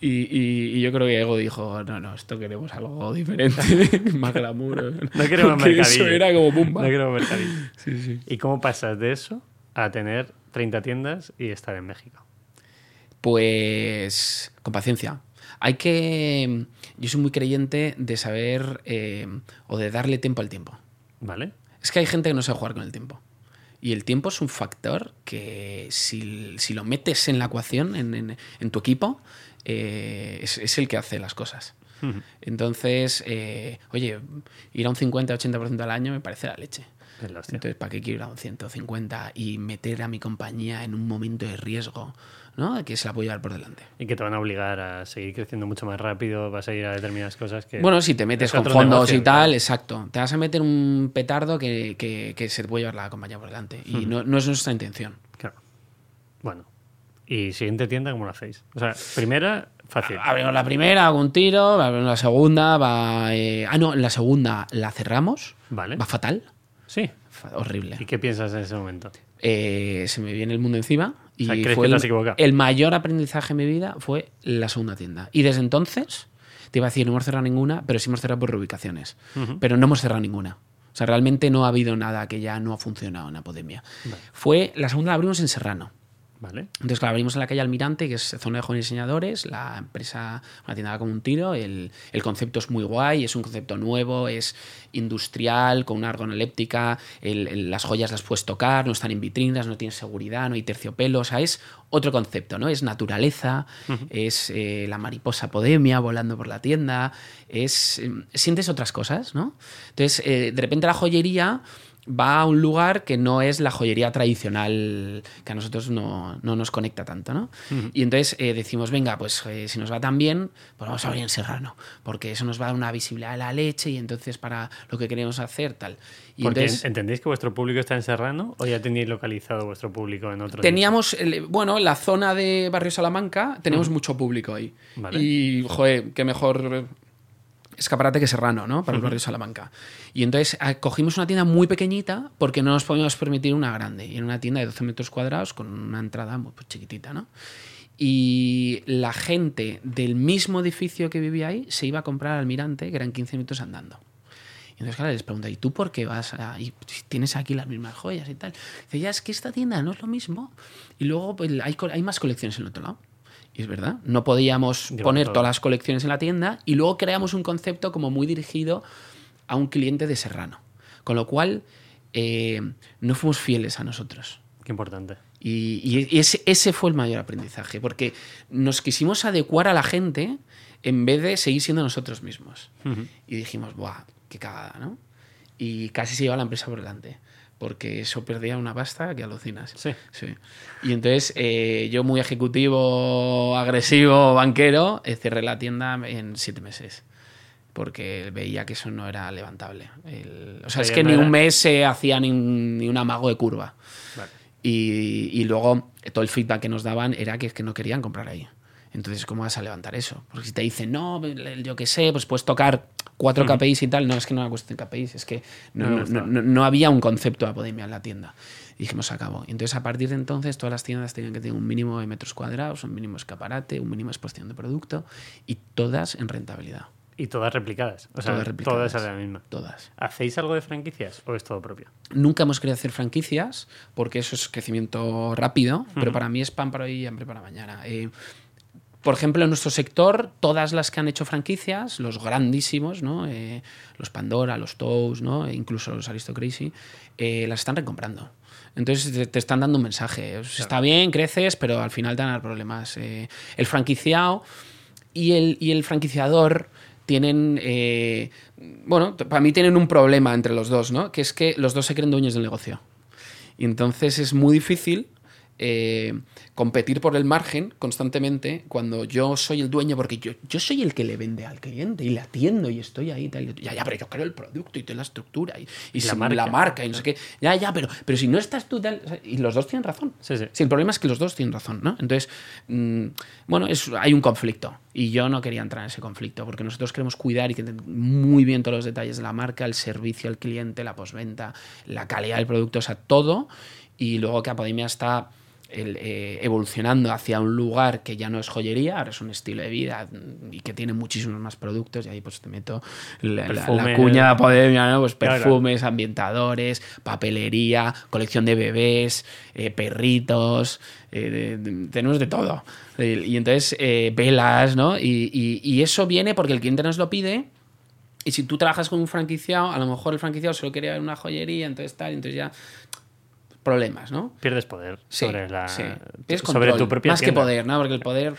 Y, y- y yo creo que Ego dijo, no, no, esto queremos algo diferente, más glamour. No queremos Porque mercadillo. Eso era como pumba. No quiero mercadillo. Sí, sí. ¿Y cómo pasas de eso a tener 30 tiendas y estar en México? Pues con paciencia. Hay que. Yo soy muy creyente de saber eh, o de darle tiempo al tiempo. ¿Vale? Es que hay gente que no sabe jugar con el tiempo. Y el tiempo es un factor que si, si lo metes en la ecuación, en, en- en tu equipo, eh, es, es el que hace las cosas. Ujú. Entonces, eh, oye, ir a un 50-80% al año me parece la leche. Entonces, ¿para qué quiero ir a un 150 y meter a mi compañía en un momento de riesgo, ¿no? Que se la puedo llevar por delante. Y que te van a obligar a seguir creciendo mucho más rápido, vas a ir a determinadas cosas que... Bueno, si te metes es con fondos negocio, y tal, exacto. Te vas a meter un petardo que, que- que se te puede llevar la compañía por delante. Y no, no es nuestra intención. Claro. Bueno. Y siguiente tienda, ¿cómo lo hacéis? O sea, primera, fácil. Abrimos la primera, hago un tiro, abrimos la segunda, va... eh, Ah, no, la segunda la cerramos, Vale. va fatal, Sí. horrible. ¿Y qué piensas en ese momento? Eh, se me viene el mundo encima y O sea, ¿crees fue que te el, has equivocado? el mayor aprendizaje de mi vida fue la segunda tienda. Y desde entonces, te iba a decir, no hemos cerrado ninguna, pero sí hemos cerrado por reubicaciones. Pero no hemos cerrado ninguna. O sea, realmente no ha habido nada que ya no ha funcionado en la pandemia. Fue, la segunda la abrimos en Serrano. ¿Vale? Entonces, claro, abrimos en la calle Almirante, que es zona de jóvenes diseñadores, la empresa, una tienda como un tiro, el, el concepto es muy guay, es un concepto nuevo, es industrial, con una argoneléptica, el- el- las joyas las puedes tocar, no están en vitrinas, no tienes seguridad, no hay terciopelo, o sea, es otro concepto, ¿no? Es naturaleza, es eh, la mariposa podemia volando por la tienda, es... eh, sientes otras cosas, ¿no? Entonces, eh, de repente la joyería va a un lugar que no es la joyería tradicional, que a nosotros no, no nos conecta tanto, ¿no? Y entonces eh, decimos, venga, pues eh, si nos va tan bien, pues vamos a abrir en Serrano, porque eso nos va a dar una visibilidad de la leche y entonces para lo que queremos hacer, tal. Y Porque entonces ¿entendéis que vuestro público está en Serrano o ya tenéis localizado vuestro público en otro teníamos, el- bueno, en la zona de Barrio Salamanca tenemos mucho público ahí. Vale. Y, joder, qué mejor escaparate que Serrano, ¿no? Para el barrio Salamanca. Y entonces ah, cogimos una tienda muy pequeñita porque no nos podíamos permitir una grande. Y era una tienda de 12 metros cuadrados con una entrada muy pues, chiquitita, ¿no? Y la gente del mismo edificio que vivía ahí se iba a comprar al Almirante, que eran 15 minutos andando. Y entonces, claro, les pregunto, ¿y tú por qué vas a, y tienes aquí las mismas joyas y tal? Dice, ya es que esta tienda no es lo mismo. Y luego pues, hay, hay más colecciones en el otro lado. Y es verdad, no podíamos poner todas las colecciones en la tienda y luego creamos un concepto como muy dirigido a un cliente de Serrano. Con lo cual, eh, no fuimos fieles a nosotros. Qué importante. Y, y ese, ese fue el mayor aprendizaje, porque nos quisimos adecuar a la gente en vez de seguir siendo nosotros mismos. Ujú. Y dijimos, ¡buah! ¡Qué cagada, ¿no? Y casi se lleva la empresa por delante. Porque eso perdía una pasta que alucinas. Sí. Sí. Y entonces eh, yo, muy ejecutivo, agresivo, banquero, eh, cerré la tienda en siete meses. Porque veía que eso no era levantable. El- o sea, es que no ni era- un mes se hacía ni un, ni un amago de curva. Vale. Y, y luego todo el feedback que nos daban era que, que no querían comprar ahí. Entonces, ¿cómo vas a levantar eso? Porque si te dicen, no, yo qué sé, pues puedes tocar cuatro KPIs y tal. No, es que no era cuestión de KPIs, es que no, No no- no- había un concepto de Apodemia en la tienda. Y dijimos, acabó. Entonces, a partir de entonces, todas las tiendas tenían que tener un mínimo de metros cuadrados, un mínimo escaparate, un mínimo exposición de producto y todas en rentabilidad. Y todas replicadas. O sea, todas replicadas. todas a la misma. Todas. ¿Hacéis algo de franquicias o es todo propio? Nunca hemos querido hacer franquicias porque eso es crecimiento rápido, pero para mí es pan para hoy y hambre para mañana. Eh, por ejemplo, en nuestro sector, todas las que han hecho franquicias, los grandísimos, ¿no? Eh, los Pandora, los Toast, ¿no? E incluso los Aristocracy, eh, las están recomprando. Entonces te, están dando un mensaje. Está bien, creces, pero al final te van a dar problemas. Eh, el franquiciado y el, y el franquiciador tienen, eh, bueno, para mí tienen un problema entre los dos, ¿no? Que es que los dos se creen dueños del negocio. Y entonces es muy difícil eh, competir por el margen constantemente cuando yo soy el dueño, porque yo, yo soy el que le vende al cliente y le atiendo y estoy ahí. Tal, y- ya, ya, pero yo creo el producto y toda la estructura y, y La marca. la marca y no sé qué. Ya, ya, pero, pero si no estás tú tal. Y los dos tienen razón. Sí, sí. el problema es que los dos tienen razón, ¿no? Entonces, mm, bueno, es, hay un conflicto. Y yo no quería entrar en ese conflicto, porque nosotros queremos cuidar y que muy bien todos los detalles de la marca, el servicio al cliente, la posventa, la calidad del producto, o sea, todo. Y luego que Apodemia está el, eh, evolucionando hacia un lugar que ya no es joyería, ahora es un estilo de vida y que tiene muchísimos más productos. Y ahí pues te meto la, la- la Perfume. cuña de Apodemia, ¿no? Pues Claro. perfumes, ambientadores, papelería, colección de bebés, eh, perritos, eh, de- de- tenemos de todo. Y entonces velas, ¿no? Y, y- y eso viene porque el cliente nos lo pide. Y si tú trabajas con un franquiciado, a lo mejor el franquiciado solo quería ver una joyería, entonces tal, entonces ya problemas, ¿no? Pierdes poder Sí, sobre, la, sí. Sobre tu propia Más tienda. que poder, ¿no? Porque el poder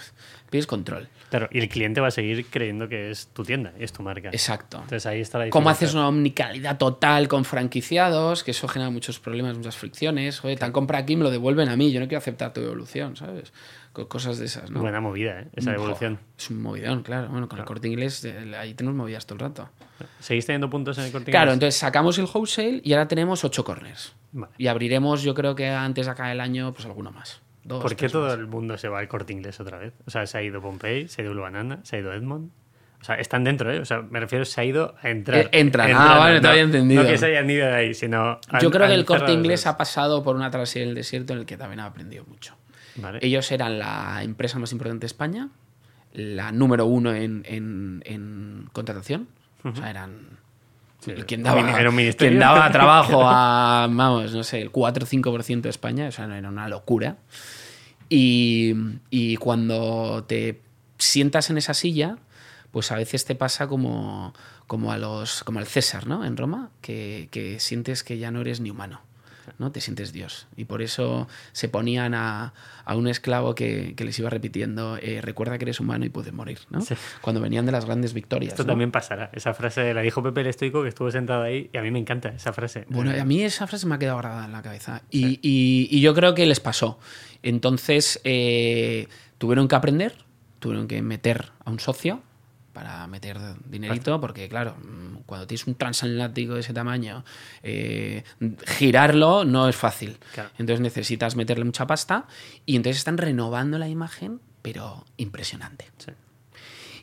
pides control. Claro, y el cliente va a seguir creyendo que es tu tienda es tu marca. Exacto. Entonces ahí está la ¿Cómo dificultad. haces una omnicalidad total con franquiciados? Que eso genera muchos problemas, muchas fricciones. Joder, te han comprado aquí me lo devuelven a mí. Yo no quiero aceptar tu devolución, ¿sabes? Co- Cosas de esas, ¿no? Buena movida, ¿eh? esa Joder, evolución. es un movidón, claro. Bueno, con el corte inglés ahí tenemos movidas todo el rato. ¿Seguís teniendo puntos en el corte Claro, Inglés? entonces sacamos el wholesale y ahora tenemos ocho corners. Vale. Y abriremos, yo creo que antes de acá el año, pues alguno más. Dos, ¿Por qué todo más. el mundo se va al corte inglés otra vez? O sea, se ha ido Pompey, se ha ido Banana, se ha ido Edmond. O sea, están dentro, ¿eh? O sea, me refiero, se ha ido a entrar. Eh, entran. Ah, vale, te había entendido. No que se hayan ido de ahí, sino. Yo creo que el corte inglés ha pasado por una travesía del desierto en el que también ha aprendido mucho. Vale. Ellos eran la empresa más importante de España, la número uno en, en- en contratación. O sea, eran Sí, quien daba, era un ministerio. quien daba trabajo a, vamos, no sé, el 4 o 5% de España. O sea, era una locura. Y, y cuando te sientas en esa silla, pues a veces te pasa como, como, a los, como al César, ¿no? En Roma, que, que sientes que ya no eres ni humano. ¿No? Te sientes Dios. Y por eso se ponían a, a un esclavo que, que les iba repitiendo, eh, recuerda que eres humano y puedes morir, ¿no? Sí. Cuando venían de las grandes victorias. Esto ¿no? también pasará. Esa frase la dijo Pepe el Estoico que estuvo sentado ahí y a mí me encanta esa frase. Bueno, a mí esa frase me ha quedado grabada en la cabeza. Y, y- y yo creo que les pasó. Entonces, eh, tuvieron que aprender, tuvieron que meter a un socio para meter dinerito, porque claro, mm, cuando tienes un transatlántico de ese tamaño, eh, girarlo no es fácil. Claro. Entonces necesitas meterle mucha pasta y entonces están renovando la imagen, pero impresionante. Sí.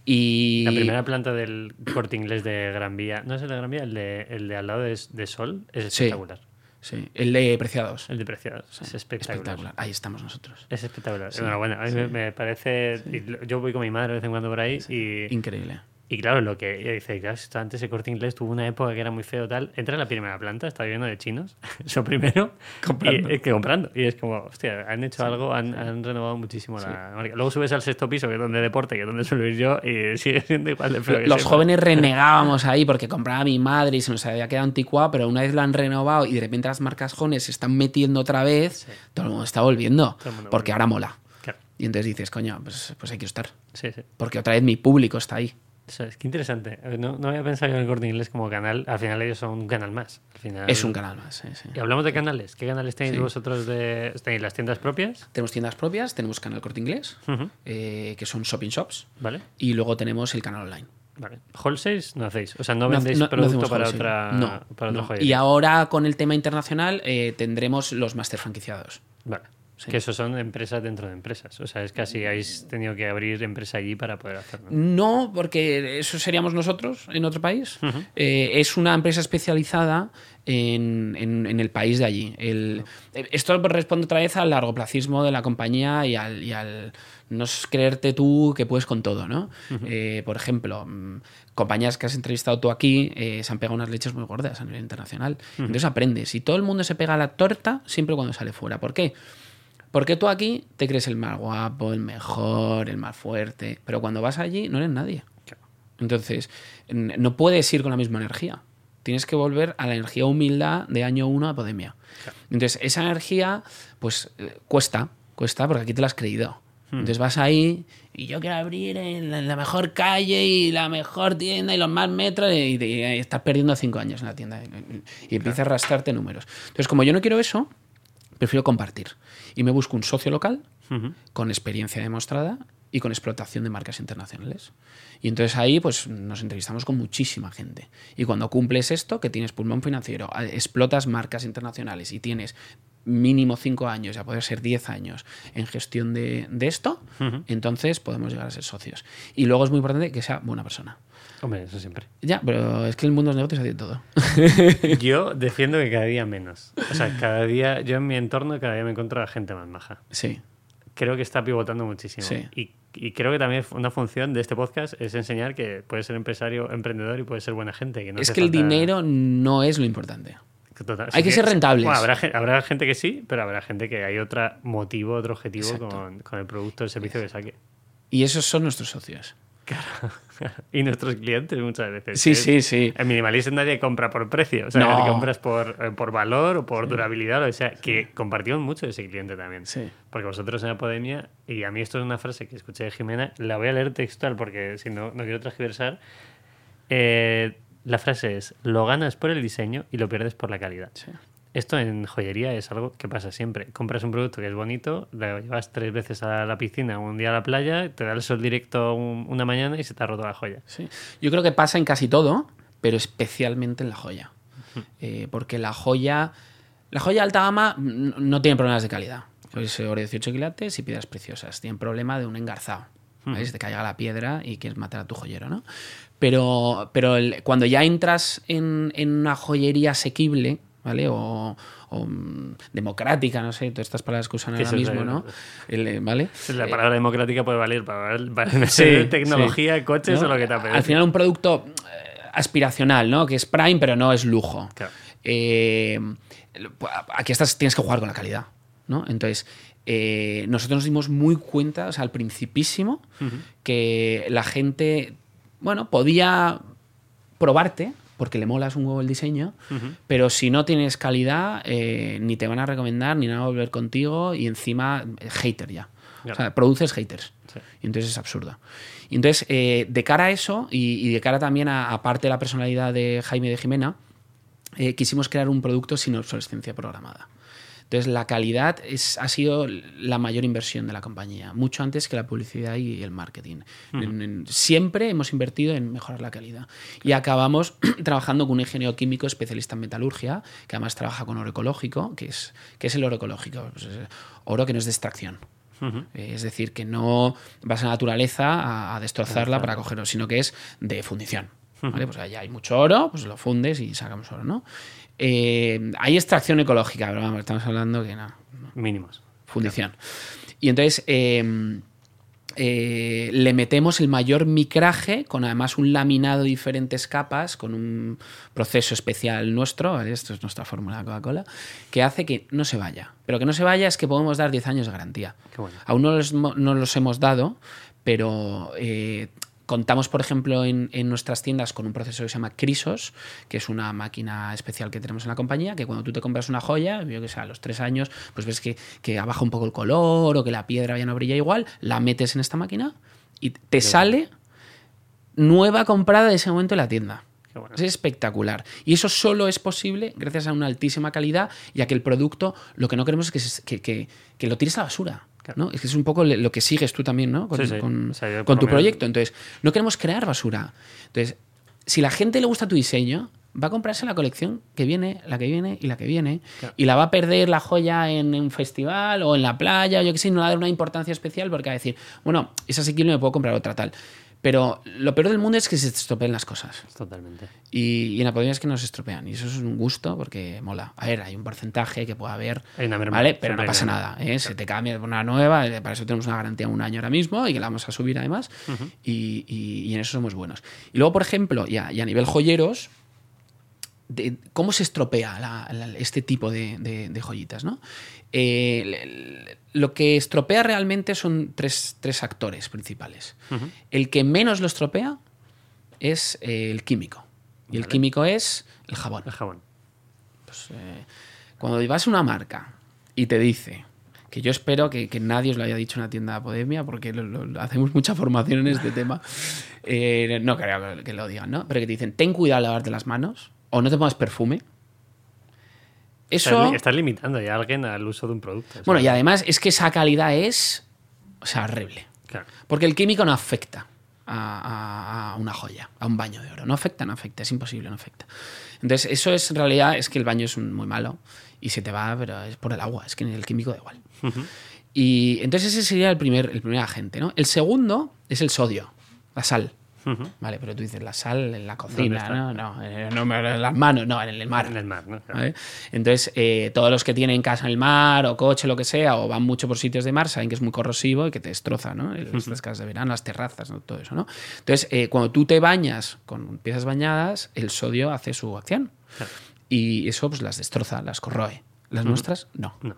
Y La primera planta del corte inglés de Gran Vía, no es el de Gran Vía, el de, el de al lado de, de Sol, es espectacular. sí, el de Preciados. El de Preciados, es espectacular. Espectacular. Ahí estamos nosotros. Es espectacular. Enhorabuena. A mí me, me parece. Yo voy con mi madre de vez en cuando por ahí y, Increíble. Y claro, lo que dice, claro, antes el corte inglés tuvo una época que era muy feo tal. Entra en la primera planta, está viviendo de chinos, eso primero. Comprando. Y, es que comprando. Y es como, hostia, han hecho algo, han, han renovado muchísimo la marca. Luego subes al sexto piso, que es donde deporte, que es donde suelo ir yo, y sigue siendo igual de feo. Los siempre. jóvenes renegábamos ahí porque compraba mi madre y se nos había quedado anticuado, pero una vez lo han renovado y de repente las marcas jóvenes se están metiendo otra vez, todo el mundo está volviendo. Mundo porque vuelve. ahora mola. Claro. Y entonces dices, coño, pues, pues hay que estar. Sí, sí. Porque otra vez mi público está ahí. Eso es, qué interesante. No, no había pensado en el corte inglés como canal. Al final ellos son un canal más. Al final... Es un canal más, sí, sí. Y hablamos de canales. ¿Qué canales tenéis Sí. vosotros de. ¿Tenéis las tiendas propias? Tenemos tiendas propias, tenemos canal corte inglés, eh, que son shopping shops, Vale. y luego tenemos el canal online. Vale. ¿Wholesales no hacéis? O sea, no vendéis no- no producto para, wholesale. otra, No, para otra no. joyería. Y ahora con el tema internacional eh, tendremos los máster franquiciados. Vale. Sí. Que eso son empresas dentro de empresas. O sea, es casi habéis tenido que abrir empresa allí para poder hacerlo. No, porque eso seríamos nosotros en otro país. Ujú. Eh, es una empresa especializada en, en- en el país de allí. El- esto responde otra vez al largoplacismo de la compañía y al, y al no creerte tú que puedes con todo, ¿no? Eh, por ejemplo, mm, compañías que has entrevistado tú aquí eh, se han pegado unas leches muy gordas a nivel internacional. Entonces aprendes. Y todo el mundo se pega a la torta siempre cuando sale fuera. ¿Por qué? Porque tú aquí te crees el más guapo, el mejor, el más fuerte, pero cuando vas allí no eres nadie. Entonces, no puedes ir con la misma energía. Tienes que volver a la energía humildad de año uno de Podemia. Entonces, esa energía, pues, eh, cuesta, cuesta porque aquí te la has creído. Entonces vas ahí y yo quiero abrir en la, mejor calle y la mejor tienda y los más metros y, estás perdiendo cinco años en la tienda y, y empiezas a arrastrarte números. Entonces, como yo no quiero eso, prefiero compartir. Y me busco un socio local con experiencia demostrada y con explotación de marcas internacionales. Y entonces ahí pues nos entrevistamos con muchísima gente. Y cuando cumples esto, que tienes pulmón financiero, explotas marcas internacionales y tienes mínimo 5 años, a poder ser 10 años en gestión de, de esto, entonces podemos llegar a ser socios. Y luego es muy importante que sea buena persona. Hombre, eso siempre. Ya, pero es que el mundo de los negocios hace todo. Yo defiendo que cada día menos. O sea, cada día, yo en mi entorno cada día me encuentro a gente más maja. Sí, Creo que está pivotando muchísimo. Sí. Y, y creo que también una función de este podcast es enseñar que puedes ser empresario, emprendedor y puedes ser buena gente. Que no es que el dinero no es lo importante. Total. Hay que ser rentables. Bueno, habrá, gen- habrá gente que sí, pero habrá gente que hay otro motivo, otro objetivo con, con el producto o el servicio que saque. Y esos son nuestros socios. y nuestros clientes muchas veces. Sí, sí, sí. En Minimalism nadie compra por precio. O sea, No. compras por, eh, por valor o por durabilidad. O sea, que compartimos mucho ese cliente también. Sí. Porque vosotros en Apodemia, y a mí esto es una frase que escuché de Jimena, la voy a leer textual porque si no, no quiero transgiversar. Eh, la frase es, lo ganas por el diseño y lo pierdes por la calidad. Sí. Esto en joyería es algo que pasa siempre. Compras un producto que es bonito, lo llevas tres veces a la piscina, un día a la playa, te da el sol directo un- una mañana y se te ha roto la joya. Sí. Yo creo que pasa en casi todo, pero especialmente en la joya. Eh, porque la joya, la joya alta gama no tiene problemas de calidad. Es oro 18 quilates y piedras preciosas. Tienen problema de un engarzado. ¿vale? Se te caiga la piedra y quieres matar a tu joyero, ¿no? Pero, pero el- cuando ya entras en, en una joyería asequible, ¿vale? O, o, mm, democrática, no sé, todas estas palabras que usan ahora mismo, ¿no? El, ¿Vale? La palabra democrática puede valer para, para Eh, Sí, tecnología, sí. coches ¿No? o lo que te apetezca. Al final un producto eh, aspiracional, ¿no? Que es prime, pero no es lujo. Claro. Eh, aquí estás, tienes que jugar con la calidad, ¿no? Entonces, eh, nosotros nos dimos muy cuenta, o sea, al principísimo, que la gente, bueno, podía probarte, porque le molas un huevo el diseño, pero si no tienes calidad, eh, ni te van a recomendar, ni van a volver contigo, y encima, eh, hater ya. O sea, produces haters. Sí. Y entonces es absurdo. Y entonces, eh, de cara a eso, y, y de cara también a, aparte de la personalidad de Jaime de Jimena, eh, quisimos crear un producto sin obsolescencia programada. Entonces, la calidad es, ha sido la mayor inversión de la compañía, mucho antes que la publicidad y el marketing. En- en- siempre hemos invertido en mejorar la calidad. Y acabamos trabajando con un ingeniero químico especialista en metalurgia, que además trabaja con oro ecológico, que es, que es el oro ecológico? Pues es oro que no es de extracción. Ujú. Eh, Es decir, que no vas a la naturaleza a, a destrozarla para cogerlo, sino que es de fundición. ¿vale? Pues allá hay mucho oro, pues lo fundes y sacamos oro, ¿no? Eh, hay extracción ecológica, pero vamos, estamos hablando que no, Mínimos. fundición. Y entonces eh, eh, le metemos el mayor micraje con además un laminado de diferentes capas, con un proceso especial nuestro, ¿vale? esto es nuestra fórmula de Coca-Cola, que hace que no se vaya. Pero que no se vaya es que podemos dar 10 años de garantía. Qué bueno. Aún no los, mo- no los hemos dado, pero eh, contamos, por ejemplo, en, en nuestras tiendas con un proceso que se llama Crisos, que es una máquina especial que tenemos en la compañía, que cuando tú te compras una joya, yo que sé, a los tres años, pues ves que, que un poco el color o que la piedra ya no brilla igual, la metes en esta máquina y te sale nueva comprada de ese momento en la tienda. Bueno. Es espectacular. Y eso solo es posible gracias a una altísima calidad y a que el producto, lo que no queremos es que, que- que lo tires a la basura. ¿No? Es que es un poco lo que sigues tú también, ¿no? Con, Sí, sí. con- O sea, yo por con lo tu proyecto. Entonces, no queremos crear basura. Entonces, si la gente le gusta tu diseño, va a comprarse la colección que viene, la que viene y la que viene. Claro. Y la va a perder la joya en un festival o en la playa, o yo que sé, no va a dar una importancia especial porque va a decir, bueno, es asequible, me puedo comprar otra tal. Pero lo peor del mundo es que se estropeen las cosas. Totalmente. Y, y en la es que no se estropean. Y eso es un gusto porque mola. A ver, hay un porcentaje que puede haber, Hay una merma, ¿vale? Pero no pasa nada. ¿eh? Se te cambia por una nueva, eh, para eso tenemos una garantía de un año ahora mismo y que la vamos a subir además. y, y- y en eso somos buenos. Y luego, por ejemplo, y a, y a nivel joyeros, de cómo se estropea la- la- este tipo de, de- de joyitas, ¿no? Eh, lo que estropea realmente son tres, tres actores principales. El que menos lo estropea es eh, el químico. Y el químico es el jabón. El jabón. Pues, eh, cuando vas a una marca y te dice, que yo espero que, que nadie os lo haya dicho en la tienda de Apodemia, porque lo- lo- hacemos mucha formación en este tema, eh, no creo que- que lo digan, ¿no? Pero que te dicen, ten cuidado al lavarte las manos, o no te pongas perfume. Eso... Estás, li- estás limitando ya a alguien al uso de un producto. Bueno, y además es que esa calidad es, o sea, horrible. Claro. Porque el químico no afecta a, a- a una joya, a un baño de oro. No afecta, no afecta, es imposible, no afecta. Entonces, eso es en realidad, es que el baño es muy malo y se te va, pero es por el agua, es que en el químico da igual. Y entonces ese sería el primer, el primer agente, ¿no? El segundo es el sodio, la sal. Vale, pero tú dices la sal en la ¿Dónde cocina? ¿no? No, no en las manos, no, en el mar. En el mar, ¿no? Claro. ¿vale? Entonces, eh, todos los que tienen casa en el mar o coche, lo que sea, o van mucho por sitios de mar, saben que es muy corrosivo y que te destroza, ¿no? Estas casas de verano, las terrazas, ¿no? todo eso, ¿no? Entonces, eh, cuando tú te bañas con piezas bañadas, el sodio hace su acción. Claro. Y eso pues las destroza, las corroe. Las nuestras, no. No.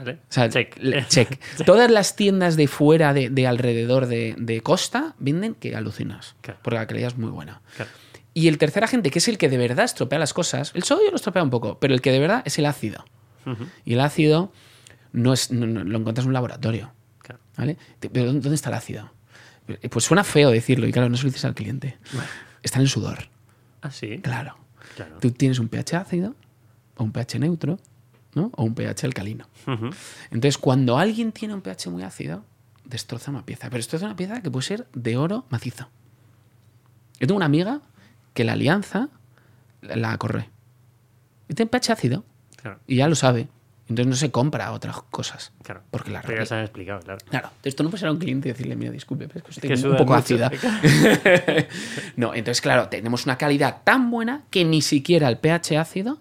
¿Vale? O sea, Check. check. Todas las tiendas de fuera, de, de alrededor de, de costa, venden que alucinas. Claro. Porque la calidad es muy buena. Claro. Y el tercer agente, que es el que de verdad estropea las cosas, el sodio lo estropea un poco, pero el que de verdad es el ácido. Y el ácido no es, no- no- lo encuentras en un laboratorio. Claro. ¿vale? ¿Pero dónde está el ácido? Eh, Pues suena feo decirlo, y claro, no se lo dices al cliente. Está en el sudor. Ah, sí. Claro. Claro. Tú tienes un pH ácido, o un pH neutro, ¿no? o un pH alcalino. Entonces, cuando alguien tiene un pH muy ácido, destroza una pieza. Pero destroza una pieza que puede ser de oro macizo. Yo tengo una amiga que la alianza la, corroe. Y tiene pH ácido. Claro. Y ya lo sabe. Entonces no se compra otras cosas. Claro. Porque la Pero ya se han explicado, claro. Claro, tú no puedes ir a un cliente y decirle, mira, disculpe, pero es que estoy que un poco mucho". ácida. no, entonces, claro, tenemos una calidad tan buena que ni siquiera el pH ácido.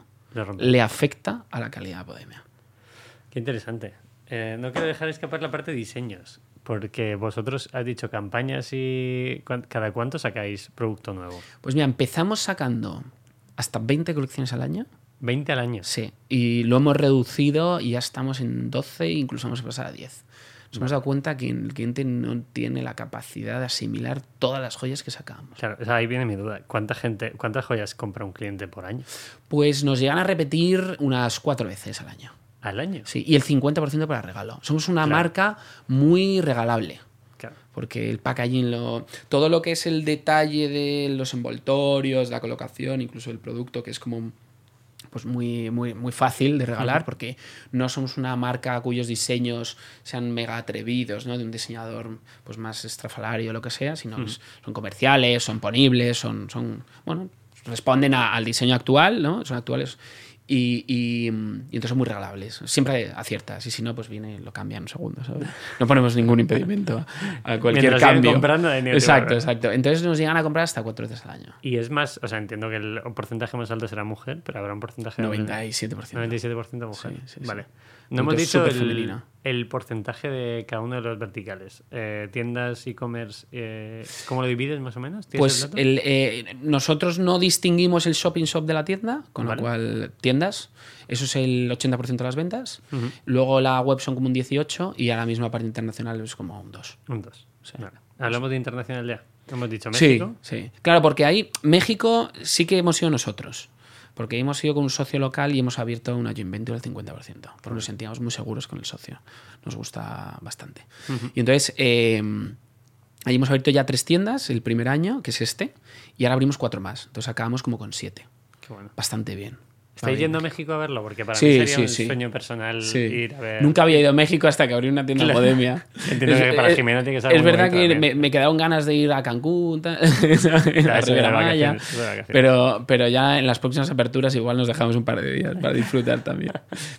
Le afecta a la calidad de Podemia. Qué interesante. Eh, no quiero dejar escapar la parte de diseños, porque vosotros has dicho campañas y cada cuánto sacáis producto nuevo. Pues mira, empezamos sacando hasta 20 colecciones al año. 20 al año. Sí, y lo hemos reducido y ya estamos en 12 e incluso vamos a pasar a 10. Nos hemos dado cuenta que el cliente no tiene la capacidad de asimilar todas las joyas que sacamos. Claro, o sea, ahí viene mi duda. ¿Cuánta gente, cuántas joyas compra un cliente por año? Pues nos llegan a repetir unas cuatro veces al año. ¿Al año? Sí, y el 50% para regalo. Somos una Claro. marca muy regalable. Claro. Porque el packaging, lo, todo lo que es el detalle de los envoltorios, la colocación, incluso el producto, que es como pues muy, muy, muy fácil de regalar, porque no somos una marca cuyos diseños sean mega atrevidos, ¿no? De un diseñador pues más estrafalario o lo que sea, sino que son comerciales, son ponibles, son, son bueno, responden a- al diseño actual, ¿no? Son actuales. Y, y, y entonces son muy regalables. Siempre aciertas. Y si no, pues viene y lo cambian en segundos. ¿sabes? No ponemos ningún impedimento a cualquier Mientras cambio. comprando, ni- exacto, exacto. Entonces nos llegan a comprar hasta cuatro veces al año. Y es más, o sea, entiendo que el porcentaje más alto será mujer, pero habrá un porcentaje de 97%. 97% mujer. Sí, sí, sí. No hemos dicho el, el porcentaje de cada uno de los verticales. Eh, tiendas, e-commerce, eh, ¿cómo lo divides más o menos? ¿Tienes Pues el dato? el, eh, nosotros no distinguimos el shopping shop de la tienda, con Vale. lo cual tiendas, eso es el 80% de las ventas. Luego la web son como un 18 y a la misma parte internacional es como un 2. Un 2. Vale. Hablamos de internacional ya. Hemos dicho Sí, México. sí. Claro, porque ahí México sí que hemos sido nosotros. Porque hemos ido con un socio local y hemos abierto una joint venture al 50%. Porque nos sentíamos muy seguros con el socio. Nos gusta bastante. Y entonces, eh, Ahí hemos abierto ya tres tiendas el primer año, que es este, y ahora abrimos cuatro más. Entonces acabamos como con siete. Qué bueno. Bastante bien. ¿Estáis Va bien. yendo a México a verlo? Porque para Sí, mí sería sí, un sí. sueño personal Sí. ir a ver. Nunca había ido a México hasta que abrí una tienda en Claro. Podemia. Entiendo que para Jimeno tiene que ser Es verdad que me, me quedaron ganas de ir a Cancún, tal, a de Ribera Maya, pero, pero ya en las próximas aperturas igual nos dejamos un par de días para disfrutar también.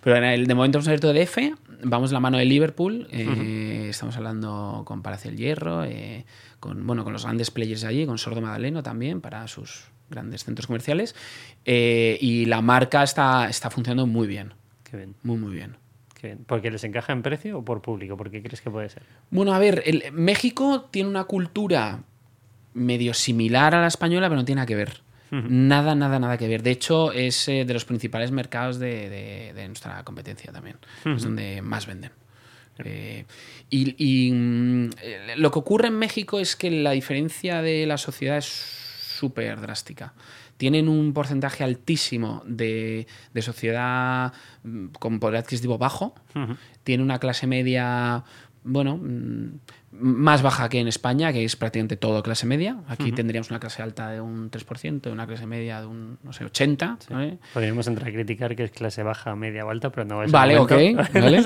Pero en el, de momento hemos abierto DF, vamos la mano de Liverpool, eh, estamos hablando con Palacio del Hierro, eh, con, bueno, con los grandes players allí, con Sordo Madaleno también para sus grandes centros comerciales, eh, y la marca está, está funcionando muy bien, Qué bien, muy muy bien. qué bien. ¿Porque les encaja en precio o por público? ¿Por qué crees que puede ser? Bueno, a ver, el- México tiene una cultura medio similar a la española, pero no tiene nada que ver. Nada, nada, nada que ver. De hecho, es eh, de los principales mercados de, de- de nuestra competencia también. Es donde más venden. Eh, y y, mm, lo que ocurre en México es que la diferencia de la sociedad es súper drástica. Tienen un porcentaje altísimo de, de sociedad mm, con poder adquisitivo bajo. Tiene una clase media, bueno, mm, más baja que en España, que es prácticamente todo clase media. Aquí tendríamos una clase alta de un 3%, una clase media de un, no sé, 80%. ¿vale? Podríamos entrar a criticar que es clase baja, media o alta, pero no es Vale, ok. Vale.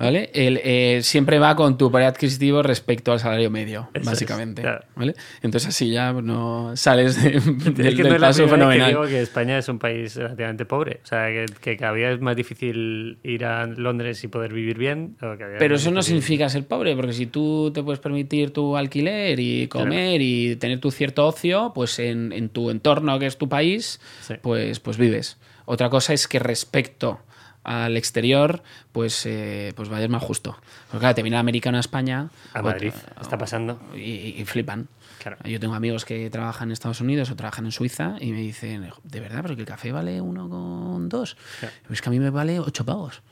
¿Vale? El, eh, siempre va con tu poder adquisitivo respecto al salario medio, Eso es, básicamente. claro. ¿vale? Entonces así ya no sales de- Es del, que del no paso vez que fenomenal. digo que España es un país relativamente pobre. O sea, que, que cada día es más difícil ir a Londres y poder vivir bien. o Pero eso no significa ser pobre, porque si tú te puedes permitir tu alquiler y comer y tener tu cierto ocio, pues en, en tu entorno, que es tu país, Sí. pues, pues vives. Otra cosa es que respecto al exterior, pues, eh, pues vayas más justo. Porque claro, te viene el americano a España A o- Madrid. Está pasando. y, y flipan. Claro. Yo tengo amigos que trabajan en Estados Unidos o trabajan en Suiza y me dicen, de verdad, pero que el café vale uno con dos. Claro. Es que a mí me vale ocho pagos.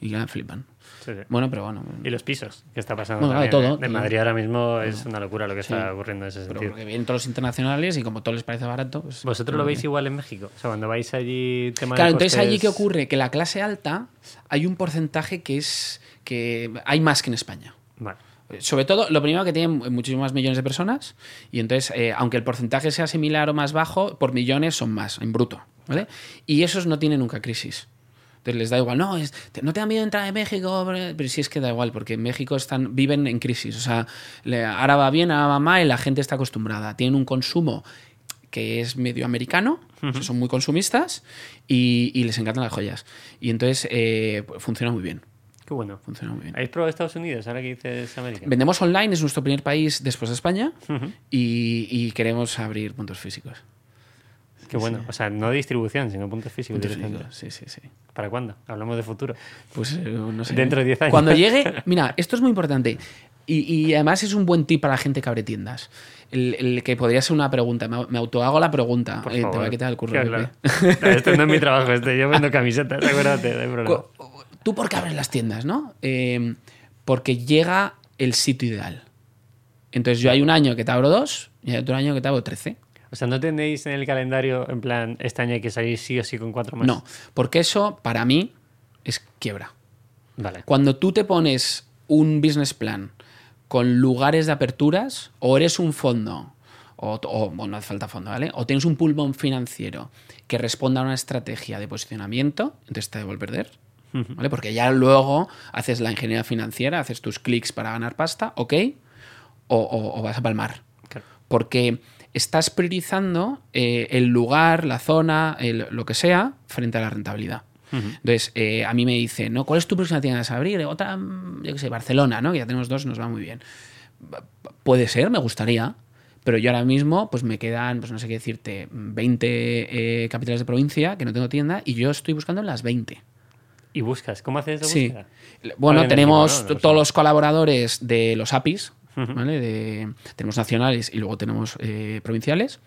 Y ya flipan. Sí, sí. Bueno, pero bueno. Y los pisos, que está pasando Bueno, también. de todo, ¿eh? En todo. Madrid ahora mismo es una locura lo que está ocurriendo en ese Pero sentido. porque vienen todos los internacionales y como todo les parece barato, pues... ¿Vosotros lo veis igual en México? O sea, cuando vais allí, tema Claro, de entonces allí qué ocurre? Que la clase alta hay un porcentaje que es que hay más que en España. Vale. Sobre todo, lo primero que tienen muchísimos más millones de personas y entonces, eh, aunque el porcentaje sea similar o más bajo, por millones son más, en bruto, ¿vale? Y esos no tienen nunca crisis. Entonces les da igual, no, es, te- no te da miedo entrar en México, pero sí es que da igual, porque en México están, viven en crisis. O sea, ahora va bien, ahora va mal, y la gente está acostumbrada. Tienen un consumo que es medio americano, o sea, son muy consumistas y, y les encantan las joyas. Y entonces eh, funciona muy bien. Qué bueno. Funciona muy bien. ¿Habéis probado Estados Unidos ahora que dices América? Vendemos online, es nuestro primer país después de España y, y queremos abrir puntos físicos. Qué bueno. O sea, no distribución, sino puntos físicos Puntos físicos, sí, sí, sí. ¿Para cuándo? Hablamos de futuro. Pues eh, no sé. Dentro de 10 años. Cuando llegue, mira, esto es muy importante. Y, y además es un buen tip para la gente que abre tiendas. El, el que podría ser una pregunta. Me, me autohago la pregunta. Por Eh, te va a quitar el curro. Claro, claro. Esto no es mi trabajo, este. yo vendo camisetas, acuérdate, no hay problema. ¿Tú por qué abres las tiendas, no? Eh, porque llega el sitio ideal. Entonces yo hay un año que te abro dos y hay otro año que te abro trece. O sea, ¿no tenéis en el calendario, en plan, este año hay que salir sí o sí con cuatro más? No, porque eso para mí es quiebra. Vale. Cuando tú te pones un business plan con lugares de aperturas, o eres un fondo, o, o- bueno, no hace falta fondo, ¿vale? O tienes un pulmón financiero que responda a una estrategia de posicionamiento, entonces te debo el perder. ¿Vale? Porque ya luego haces la ingeniería financiera, haces tus clics para ganar pasta, ok, o, o- o vas a palmar. Porque estás priorizando eh, el lugar, la zona, el- lo que sea, frente a la rentabilidad. Entonces, eh, a mí me dicen, ¿no? ¿cuál es tu próxima tienda a abrir? Otra, mm, yo qué sé, Barcelona, ¿no? Que ya tenemos dos, nos va muy bien. Puede ser, me gustaría, pero yo ahora mismo, pues me quedan, pues no sé qué decirte, 20 eh, capitales de provincia que no tengo tienda y yo estoy buscando en las 20. ¿Y buscas? ¿Cómo haces esa Sí. Bueno, tenemos encima, ¿no? Todos los colaboradores de los APIs, Ujú. ¿vale? De- tenemos nacionales y luego tenemos eh, provinciales,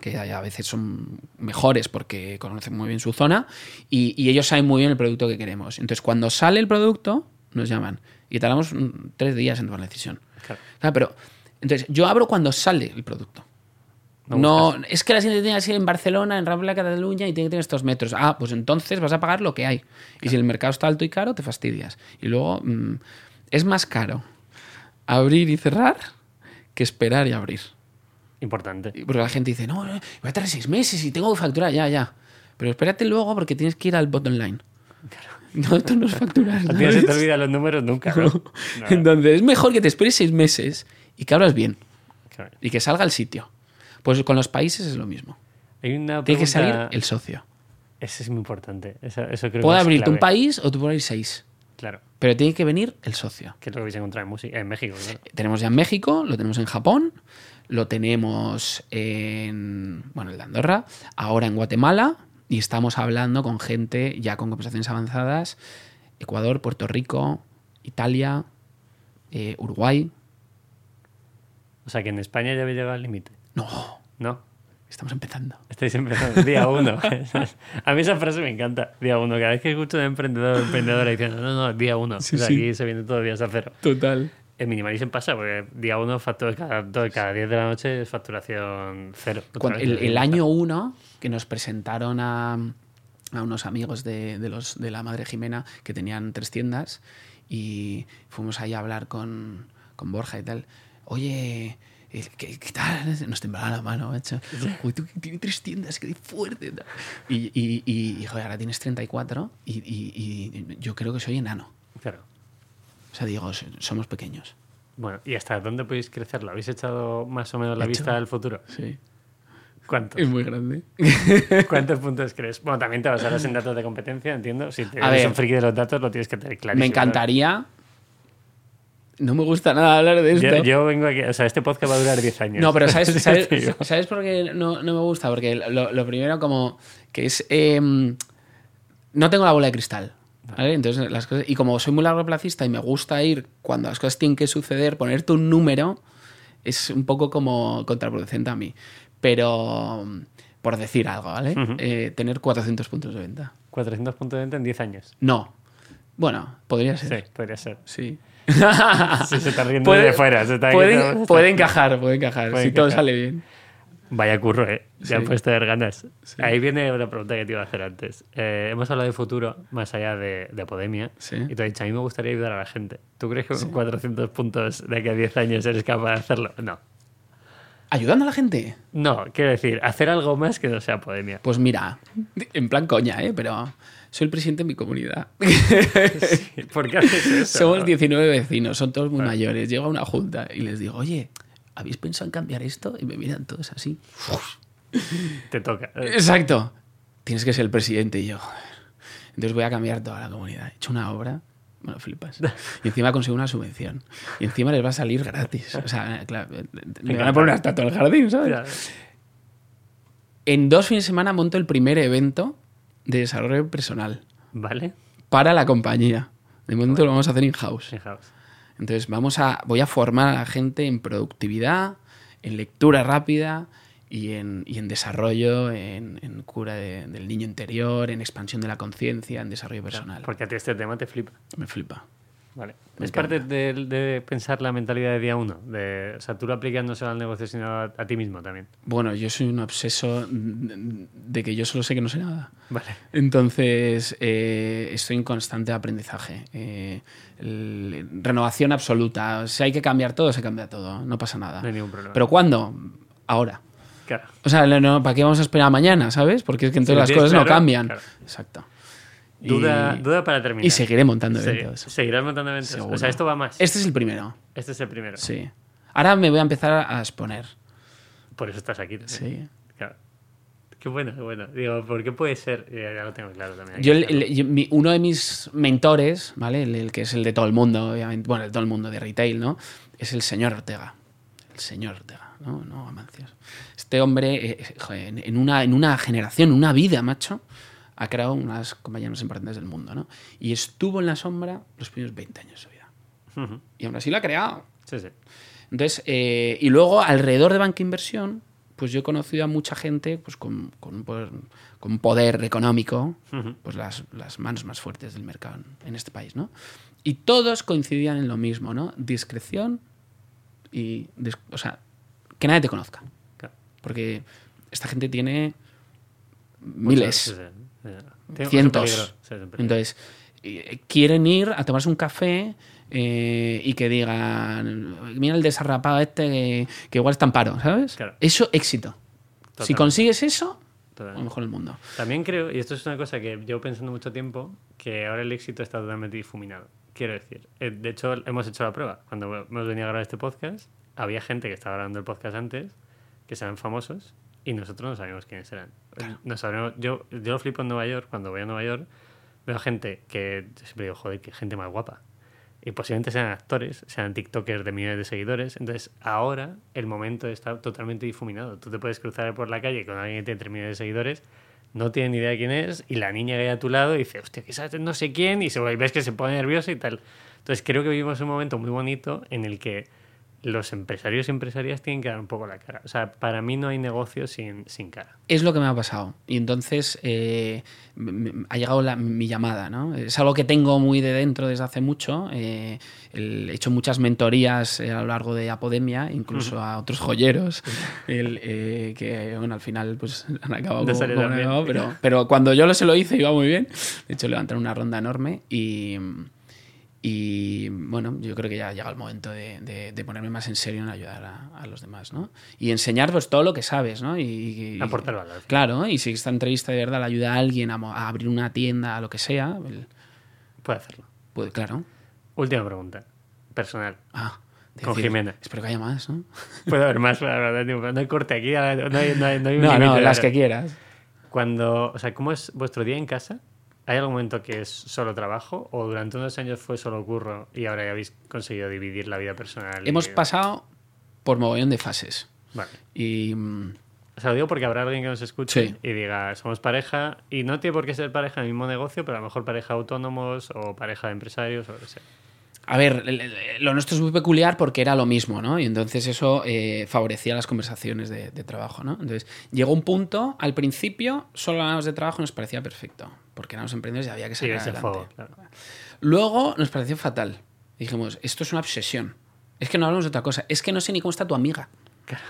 que a veces son mejores porque conocen muy bien su zona y, y ellos saben muy bien el producto que queremos. Entonces, cuando sale el producto, nos llaman y tardamos mm, tres días en tomar la decisión. Claro. Claro, pero entonces yo abro cuando sale el producto. No No, es que la siguiente tiene que ser en Barcelona, en Rambla, Cataluña y tiene que tener estos metros. Ah, pues entonces vas a pagar lo que hay. Y si el mercado está alto y caro, te fastidias. Y luego mm, es más caro abrir y cerrar que esperar y abrir. Importante. Porque la gente dice, no, voy a tardar seis meses y tengo que facturar, ya, ya. Pero espérate luego porque tienes que ir al bottom line. No, esto no es facturar. A ti no se te olvidan los números nunca. ¿no? No, Entonces es mejor que te esperes seis meses y que abras bien claro. y que salga al sitio. Pues con los países es lo mismo. Hay una Tiene que pregunta- salir el socio. Ese es muy importante. Eso, eso creo Puede abrirte un país o tú abrir seis. Claro. Pero tiene que venir el socio. Que es lo que encontrar en, música, en México. claro. Tenemos ya en México, lo tenemos en Japón, lo tenemos en, bueno, de Andorra, ahora en Guatemala y estamos hablando con gente ya con conversaciones avanzadas, Ecuador, Puerto Rico, Italia, eh, Uruguay. O sea, que en España ya habéis llegado al límite. No, ¿No? Estamos empezando. Estáis empezando día uno. a mí esa frase me encanta. Día uno. Cada vez que escucho de emprendedor o emprendedora diciendo, no, no, día uno. Sí, o sea, sí. aquí se viene todo días a cero. Total. En Minimalism pasa, porque día uno, factura, cada, cada 10 de la noche es facturación cero. Cuando- el, el año uno que nos presentaron a, a unos amigos de, de los, de la madre Jimena que tenían tres tiendas y fuimos ahí a hablar con, con Borja y tal. Oye, eh, ¿qué, qué tal? Nos temblaba la mano, macho. Uy, tú tienes tres tiendas, qué fuerte. Y, y, y, y, joder, ahora tienes 34 y, y, y yo creo que soy enano. Claro. O sea, digo, so- somos pequeños. Bueno, ¿y hasta dónde podéis crecerlo? ¿Habéis echado más o menos la vista al futuro? Sí. ¿Cuántos? Es muy grande. ¿Cuántos puntos crees? Bueno, también te basarás en datos de competencia, entiendo. Si te eres ver. un friki de los datos, lo tienes que tener clarísimo. Me encantaría. No me gusta nada hablar de esto. Yo, yo vengo aquí, o sea, este podcast va a durar 10 años. No, pero ¿sabes, sabes, Te digo. ¿sabes por qué no, no me gusta? Porque lo, lo primero como que es... em, no tengo la bola de cristal. ¿vale? Entonces, las cosas, y como soy muy largoplacista y me gusta ir cuando las cosas tienen que suceder, ponerte un número es un poco como contraproducente a mí. Pero, por decir algo, ¿vale? Eh, tener 400 puntos de venta. 400 puntos de venta en 10 años. No. Bueno, podría Sí, ser. podría ser. Sí. Sí, se está riendo Puede- de fuera. Se está puede, puede encajar, puede encajar. Puede si todo sale bien. Vaya curro, ¿eh? Ya Sí. han puesto de ganas. Sí. Ahí viene una pregunta que te iba a hacer antes. Eh, hemos hablado de futuro, más allá de, de Podemia. Sí. Y te he dicho, a mí me gustaría ayudar a la gente. ¿Tú crees que con 400 puntos de aquí a 10 años eres capaz de hacerlo? No. ¿Ayudando a la gente? No, quiero decir, hacer algo más que no sea Podemia. Pues mira, en plan coña, ¿eh? Pero soy el presidente de mi comunidad. ¿Por qué haces eso? Somos 19 vecinos, son todos muy mayores. Llego a una junta y les digo, oye, ¿habéis pensado en cambiar esto? Y me miran todos así. Te toca. Exacto. Tienes que ser el presidente y yo. Entonces voy a cambiar toda la comunidad. He hecho una obra. Bueno, flipas. Y encima consigo una subvención. Y encima les va a salir gratis. O sea, claro, me van a poner una estatua en el jardín, ¿sabes? En dos fines de semana monto el primer evento de desarrollo personal ¿Vale? para la compañía. De momento lo vamos a hacer in-house. Fijaos. Entonces vamos a, voy a formar a la gente en productividad, en lectura rápida y en, y en desarrollo, en, en cura de- del niño interior, en expansión de la conciencia, en desarrollo personal. Porque a ti este tema te flipa. Me flipa. Vale. Me es parte de, de pensar la mentalidad de día uno. De, o sea, tú lo solo al negocio, sino a, a ti mismo también. Bueno, yo soy un obseso de que yo solo sé que no sé nada. Vale. Entonces, eh, estoy en constante aprendizaje. Eh, el- renovación absoluta. Si hay que cambiar todo, se cambia todo. No pasa nada. No hay ningún problema. ¿Pero cuándo? Ahora. Claro. O sea, no, no, ¿para qué vamos a esperar a mañana, sabes? Porque es que entonces las cosas no cambian. claro. Exacto. Duda, y, duda para terminar. y seguiré montando Se- eventos. seguirás montando eventos. Seguro. O sea, esto va más. Este es el primero. Este es el primero. Sí. Ahora me voy a empezar a exponer. Por eso estás aquí. también. Sí. Claro. Qué bueno, qué bueno. Digo, ¿por qué puede ser? Ya, ya lo tengo claro también. Yo, el- el- mi- uno de mis mentores, ¿vale? El, el que es el de todo el mundo, obviamente, bueno, el de todo el mundo de retail, ¿no? Es el señor Ortega. El señor Ortega, ¿no? No, Amancios. Este hombre, eh, joder, en, una, en una generación, en una vida, macho, ha creado unas compañías más importantes del mundo, ¿no? Y estuvo en la sombra los primeros 20 años de su vida. Y aún así lo ha creado. Sí, sí. Entonces, eh, y luego alrededor de Banca Inversión, pues yo he conocido a mucha gente pues con, con un, poder, con un poder económico, Ujú. pues las, las manos más fuertes del mercado en, este país, ¿no? Y todos coincidían en lo mismo, ¿no? Discreción y, o sea, que nadie te conozca. Claro. Porque esta gente tiene miles, un cientos. Entonces, eh, quieren ir a tomarse un café eh, y que digan, mira el desarrapado este que, que igual está en paro, ¿sabes? Claro. Eso, éxito. Si Totalmente. consigues eso, a lo mejor el mundo. También creo, y esto es una cosa que llevo pensando mucho tiempo, que ahora el éxito está totalmente difuminado. Quiero decir, eh, de hecho hemos hecho la prueba. Cuando hemos venido a grabar este podcast, había gente que estaba grabando el podcast antes, que eran famosos, y nosotros no sabíamos quiénes eran. No sabíamos- yo, yo lo flipo en Nueva York, cuando voy a Nueva York, veo gente que siempre digo, joder, qué gente más guapa. Y posiblemente sean actores, sean TikTokers de millones de seguidores. Entonces, ahora el momento está totalmente difuminado. Tú te puedes cruzar por la calle con alguien que tiene 3 millones de seguidores, no tiene ni idea quién es, y la niña que hay a tu lado dice, hostia, sabes no sé quién, y, se, y ves que se pone nervioso y tal. Entonces, creo que vivimos un momento muy bonito en el que los empresarios y empresarias tienen que dar un poco la cara. O sea, para mí no hay negocio sin, sin cara. Es lo que me ha pasado. Y entonces eh, ha llegado la- mi llamada, ¿no? Es algo que tengo muy de dentro desde hace mucho. eh, el- he hecho muchas mentorías eh, a lo largo de Apodemia, incluso a otros joyeros, el, eh, que bueno, al final pues, han acabado No como, como pero, pero cuando yo lo se lo hice iba muy bien. De hecho, levantaron una ronda enorme y... Y bueno, yo creo que ya ha llegado el momento de, de- de ponerme más en serio en ayudar a, a los demás, ¿no? Y enseñar pues todo lo que sabes, ¿no? Y, y- Aportar valor. Claro, y si esta entrevista de verdad le ayuda a alguien a, abrir una tienda, a lo que sea, el- Puede hacerlo. pues claro. Última pregunta. Personal. Ah, Con Jimena. Espero que haya más, ¿no? Puede haber más, la verdad. No hay corte aquí, no hay, no hay, no hay un No, límite no, de las que quieras. Cuando, o sea, ¿cómo es vuestro día en casa? ¿Hay algún momento que es solo trabajo o durante unos años fue solo curro y ahora ya habéis conseguido dividir la vida personal? y- Hemos pasado por mogollón de fases. Vale. Y mm, O sea, lo digo porque habrá alguien que nos escuche Sí. y diga, somos pareja y no tiene por qué ser pareja en el mismo negocio, pero a lo mejor pareja de autónomos o pareja de empresarios o lo que sea. A ver, lo nuestro es muy peculiar porque era lo mismo, ¿no? Y entonces eso eh, favorecía las conversaciones de, de trabajo, ¿no? Entonces llegó un punto, al principio, solo hablábamos de trabajo y nos parecía perfecto, porque éramos emprendedores y había que Sí, sacar ese adelante. fuego, claro. Luego nos pareció fatal. Dijimos, esto es una obsesión. Es que no hablamos de otra cosa. Es que no sé ni cómo está tu amiga.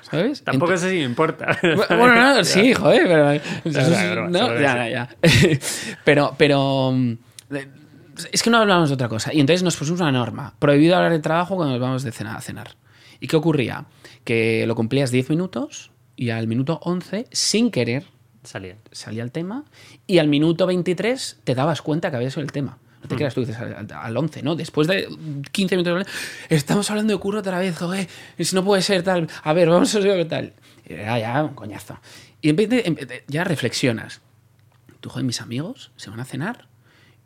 ¿Sabes? Tampoco Ent- sé si me importa. bueno, no, sí, joder, pero. broma, es broma, no, ya, ya, ya. pero, pero. mm, Es que no hablamos de otra cosa. Y entonces nos pusimos una norma. Prohibido hablar de trabajo cuando nos vamos de cena a cenar. ¿Y qué ocurría? Que lo cumplías 10 minutos y al minuto 11, sin querer, Salía. salía el tema y al minuto 23 te dabas cuenta que había sido el tema. No te creas tú, dices al, al- al 11, ¿no? Después de 15 minutos, estamos hablando de curro otra vez, joder, si no puede ser tal, a ver, vamos a ver qué tal. Era ya un coñazo. Y en vez de, ya reflexionas. Tú, joder, mis amigos se van a cenar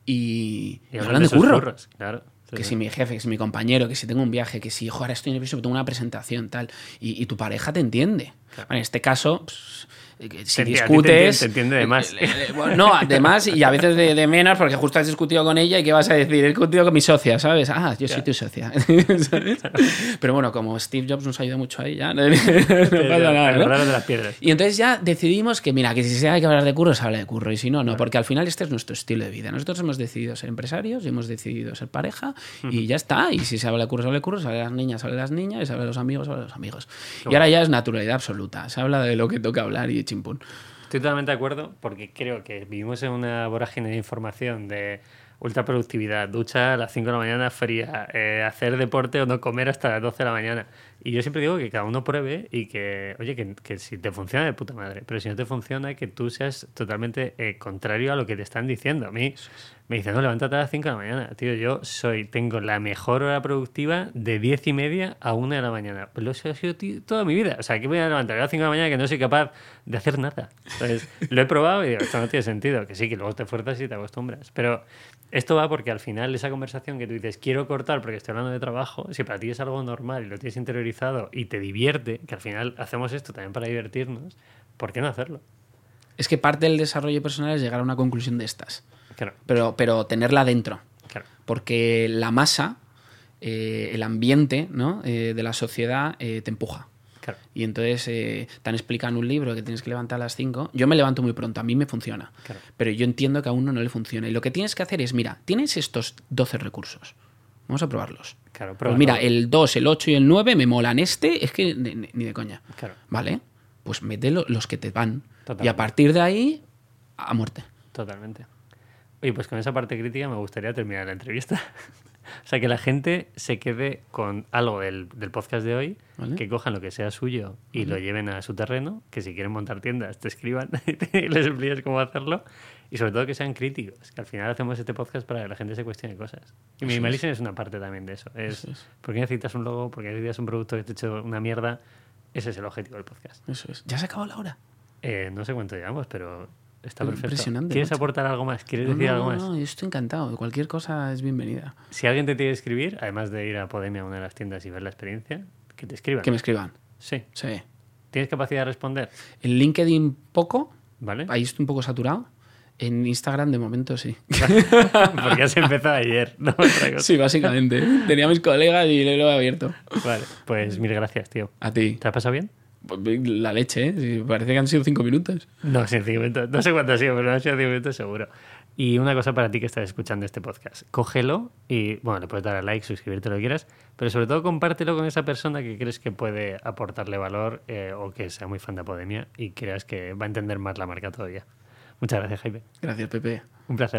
y, y hablan de curro. curros, Claro. Sí, Que sí. si mi jefe, que si mi compañero, que si tengo un viaje, que si, joder, estoy nervioso, tengo una presentación, tal. Y, y tu pareja te entiende. Bueno, en este caso, pues, si Te ti te discutes. entiende- te entiende de más. eh, eh, no, además, y a veces de, de menos, porque justo has discutido con ella y ¿qué vas a decir? He discutido con mi socia, ¿sabes? Ah, yo soy tu socia. ¿sabes? Pero bueno, como Steve Jobs nos ayuda mucho ahí, ya no, no pasa nada. ¿no? de las piedras. Y entonces ya decidimos que, mira, que si se hay que hablar de curro, se habla de curro. Y si no, no, porque al final este es nuestro estilo de vida. Nosotros hemos decidido ser empresarios y hemos decidido ser pareja y ya está. Y si se habla de curro, se habla de curro, se habla de las niñas, se habla de las niñas, y se habla de los amigos, se habla de los amigos. Y ahora ya es naturalidad absoluta. Se habla de lo que toca hablar y chimpún. Estoy totalmente de acuerdo porque creo que vivimos en una vorágine de información de ultra productividad, ducha a las 5 de la mañana fría, eh, hacer deporte o no comer hasta las 12 de la mañana. Y yo siempre digo que cada uno pruebe y que, oye, que, que si te funciona de puta madre, pero si no te funciona, que tú seas totalmente eh, contrario a lo que te están diciendo. A mí me dicen, no, levántate a las 5 de la mañana. Tío, yo soy, tengo la mejor hora productiva de 10 y media a 1 de la mañana. Pues lo he sido ti- toda mi vida. O sea, que voy a levantar a las 5 de la mañana que no soy capaz de hacer nada. Entonces, lo he probado y digo, esto no tiene sentido. Que sí, que luego te fuerzas y te acostumbras. Pero esto va porque al final esa conversación que tú dices, quiero cortar porque estoy hablando de trabajo, si para ti es algo normal y lo tienes interiorizado y te divierte, que al final hacemos esto también para divertirnos, ¿por qué no hacerlo? Es que parte del desarrollo personal es llegar a una conclusión de estas. Claro, Pero, pero tenerla dentro. claro. Porque la masa, eh, el ambiente ¿no? Eh, de la sociedad eh, te empuja. Claro. Y entonces eh, te han explicado en un libro que tienes que levantar a las 5. Yo me levanto muy pronto, a mí me funciona. Claro. Pero yo entiendo que a uno no le funciona. Y lo que tienes que hacer es, mira, tienes estos 12 recursos. Vamos a probarlos. Claro, Pues mira, el 2, el 8 y el 9 me molan. Este es que ni, ni- de coña. Claro. ¿Vale? Pues mete lo- los que te van. Totalmente. Y a partir de ahí, a muerte. Totalmente. Oye, pues con esa parte crítica me gustaría terminar la entrevista. O sea, que la gente se quede con algo del, del podcast de hoy, Vale. que cojan lo que sea suyo y lo lleven a su terreno, que si quieren montar tiendas te escriban y les expliques cómo hacerlo. Y sobre todo que sean críticos, que al final hacemos este podcast para que la gente se cuestione cosas. Y Minimalism es una parte también de eso. Es, es. ¿Por qué necesitas un logo? ¿Por qué necesitas un producto que te ha hecho una mierda? Ese es el objetivo del podcast. Eso es. ¿Ya se acabó la hora? Eh, no sé cuánto llevamos, pero está perfecto. impresionante, ¿Quieres aportar algo más? ¿Quieres No, decir no, algo más? no, yo estoy encantado. Cualquier cosa es bienvenida. Si alguien te tiene que escribir, además de ir a Podemia a una de las tiendas y ver la experiencia, que te escriban. Que me escriban. Sí. Sí. ¿Tienes capacidad de responder? En LinkedIn poco. ¿Vale? Ahí estoy un poco saturado. En Instagram de momento sí. Porque has empezado ayer, no. Sí, básicamente. Tenía a mis colegas y lo he abierto. Vale, pues mil gracias, tío. A ti. ¿Te has pasado bien? Pues, La leche, ¿eh? Parece que han sido cinco minutos. No, sí, cinco minutos. No sé cuánto ha sido, pero han sido cinco minutos seguro. Y una cosa para ti que estás escuchando este podcast. Cógelo y, bueno, le puedes dar a like, suscribirte lo que quieras, pero sobre todo compártelo con esa persona que crees que puede aportarle valor eh, o que sea muy fan de Apodemia y creas que va a entender más la marca todavía. Muchas gracias, Jaime. Gracias, Pepe. Un placer.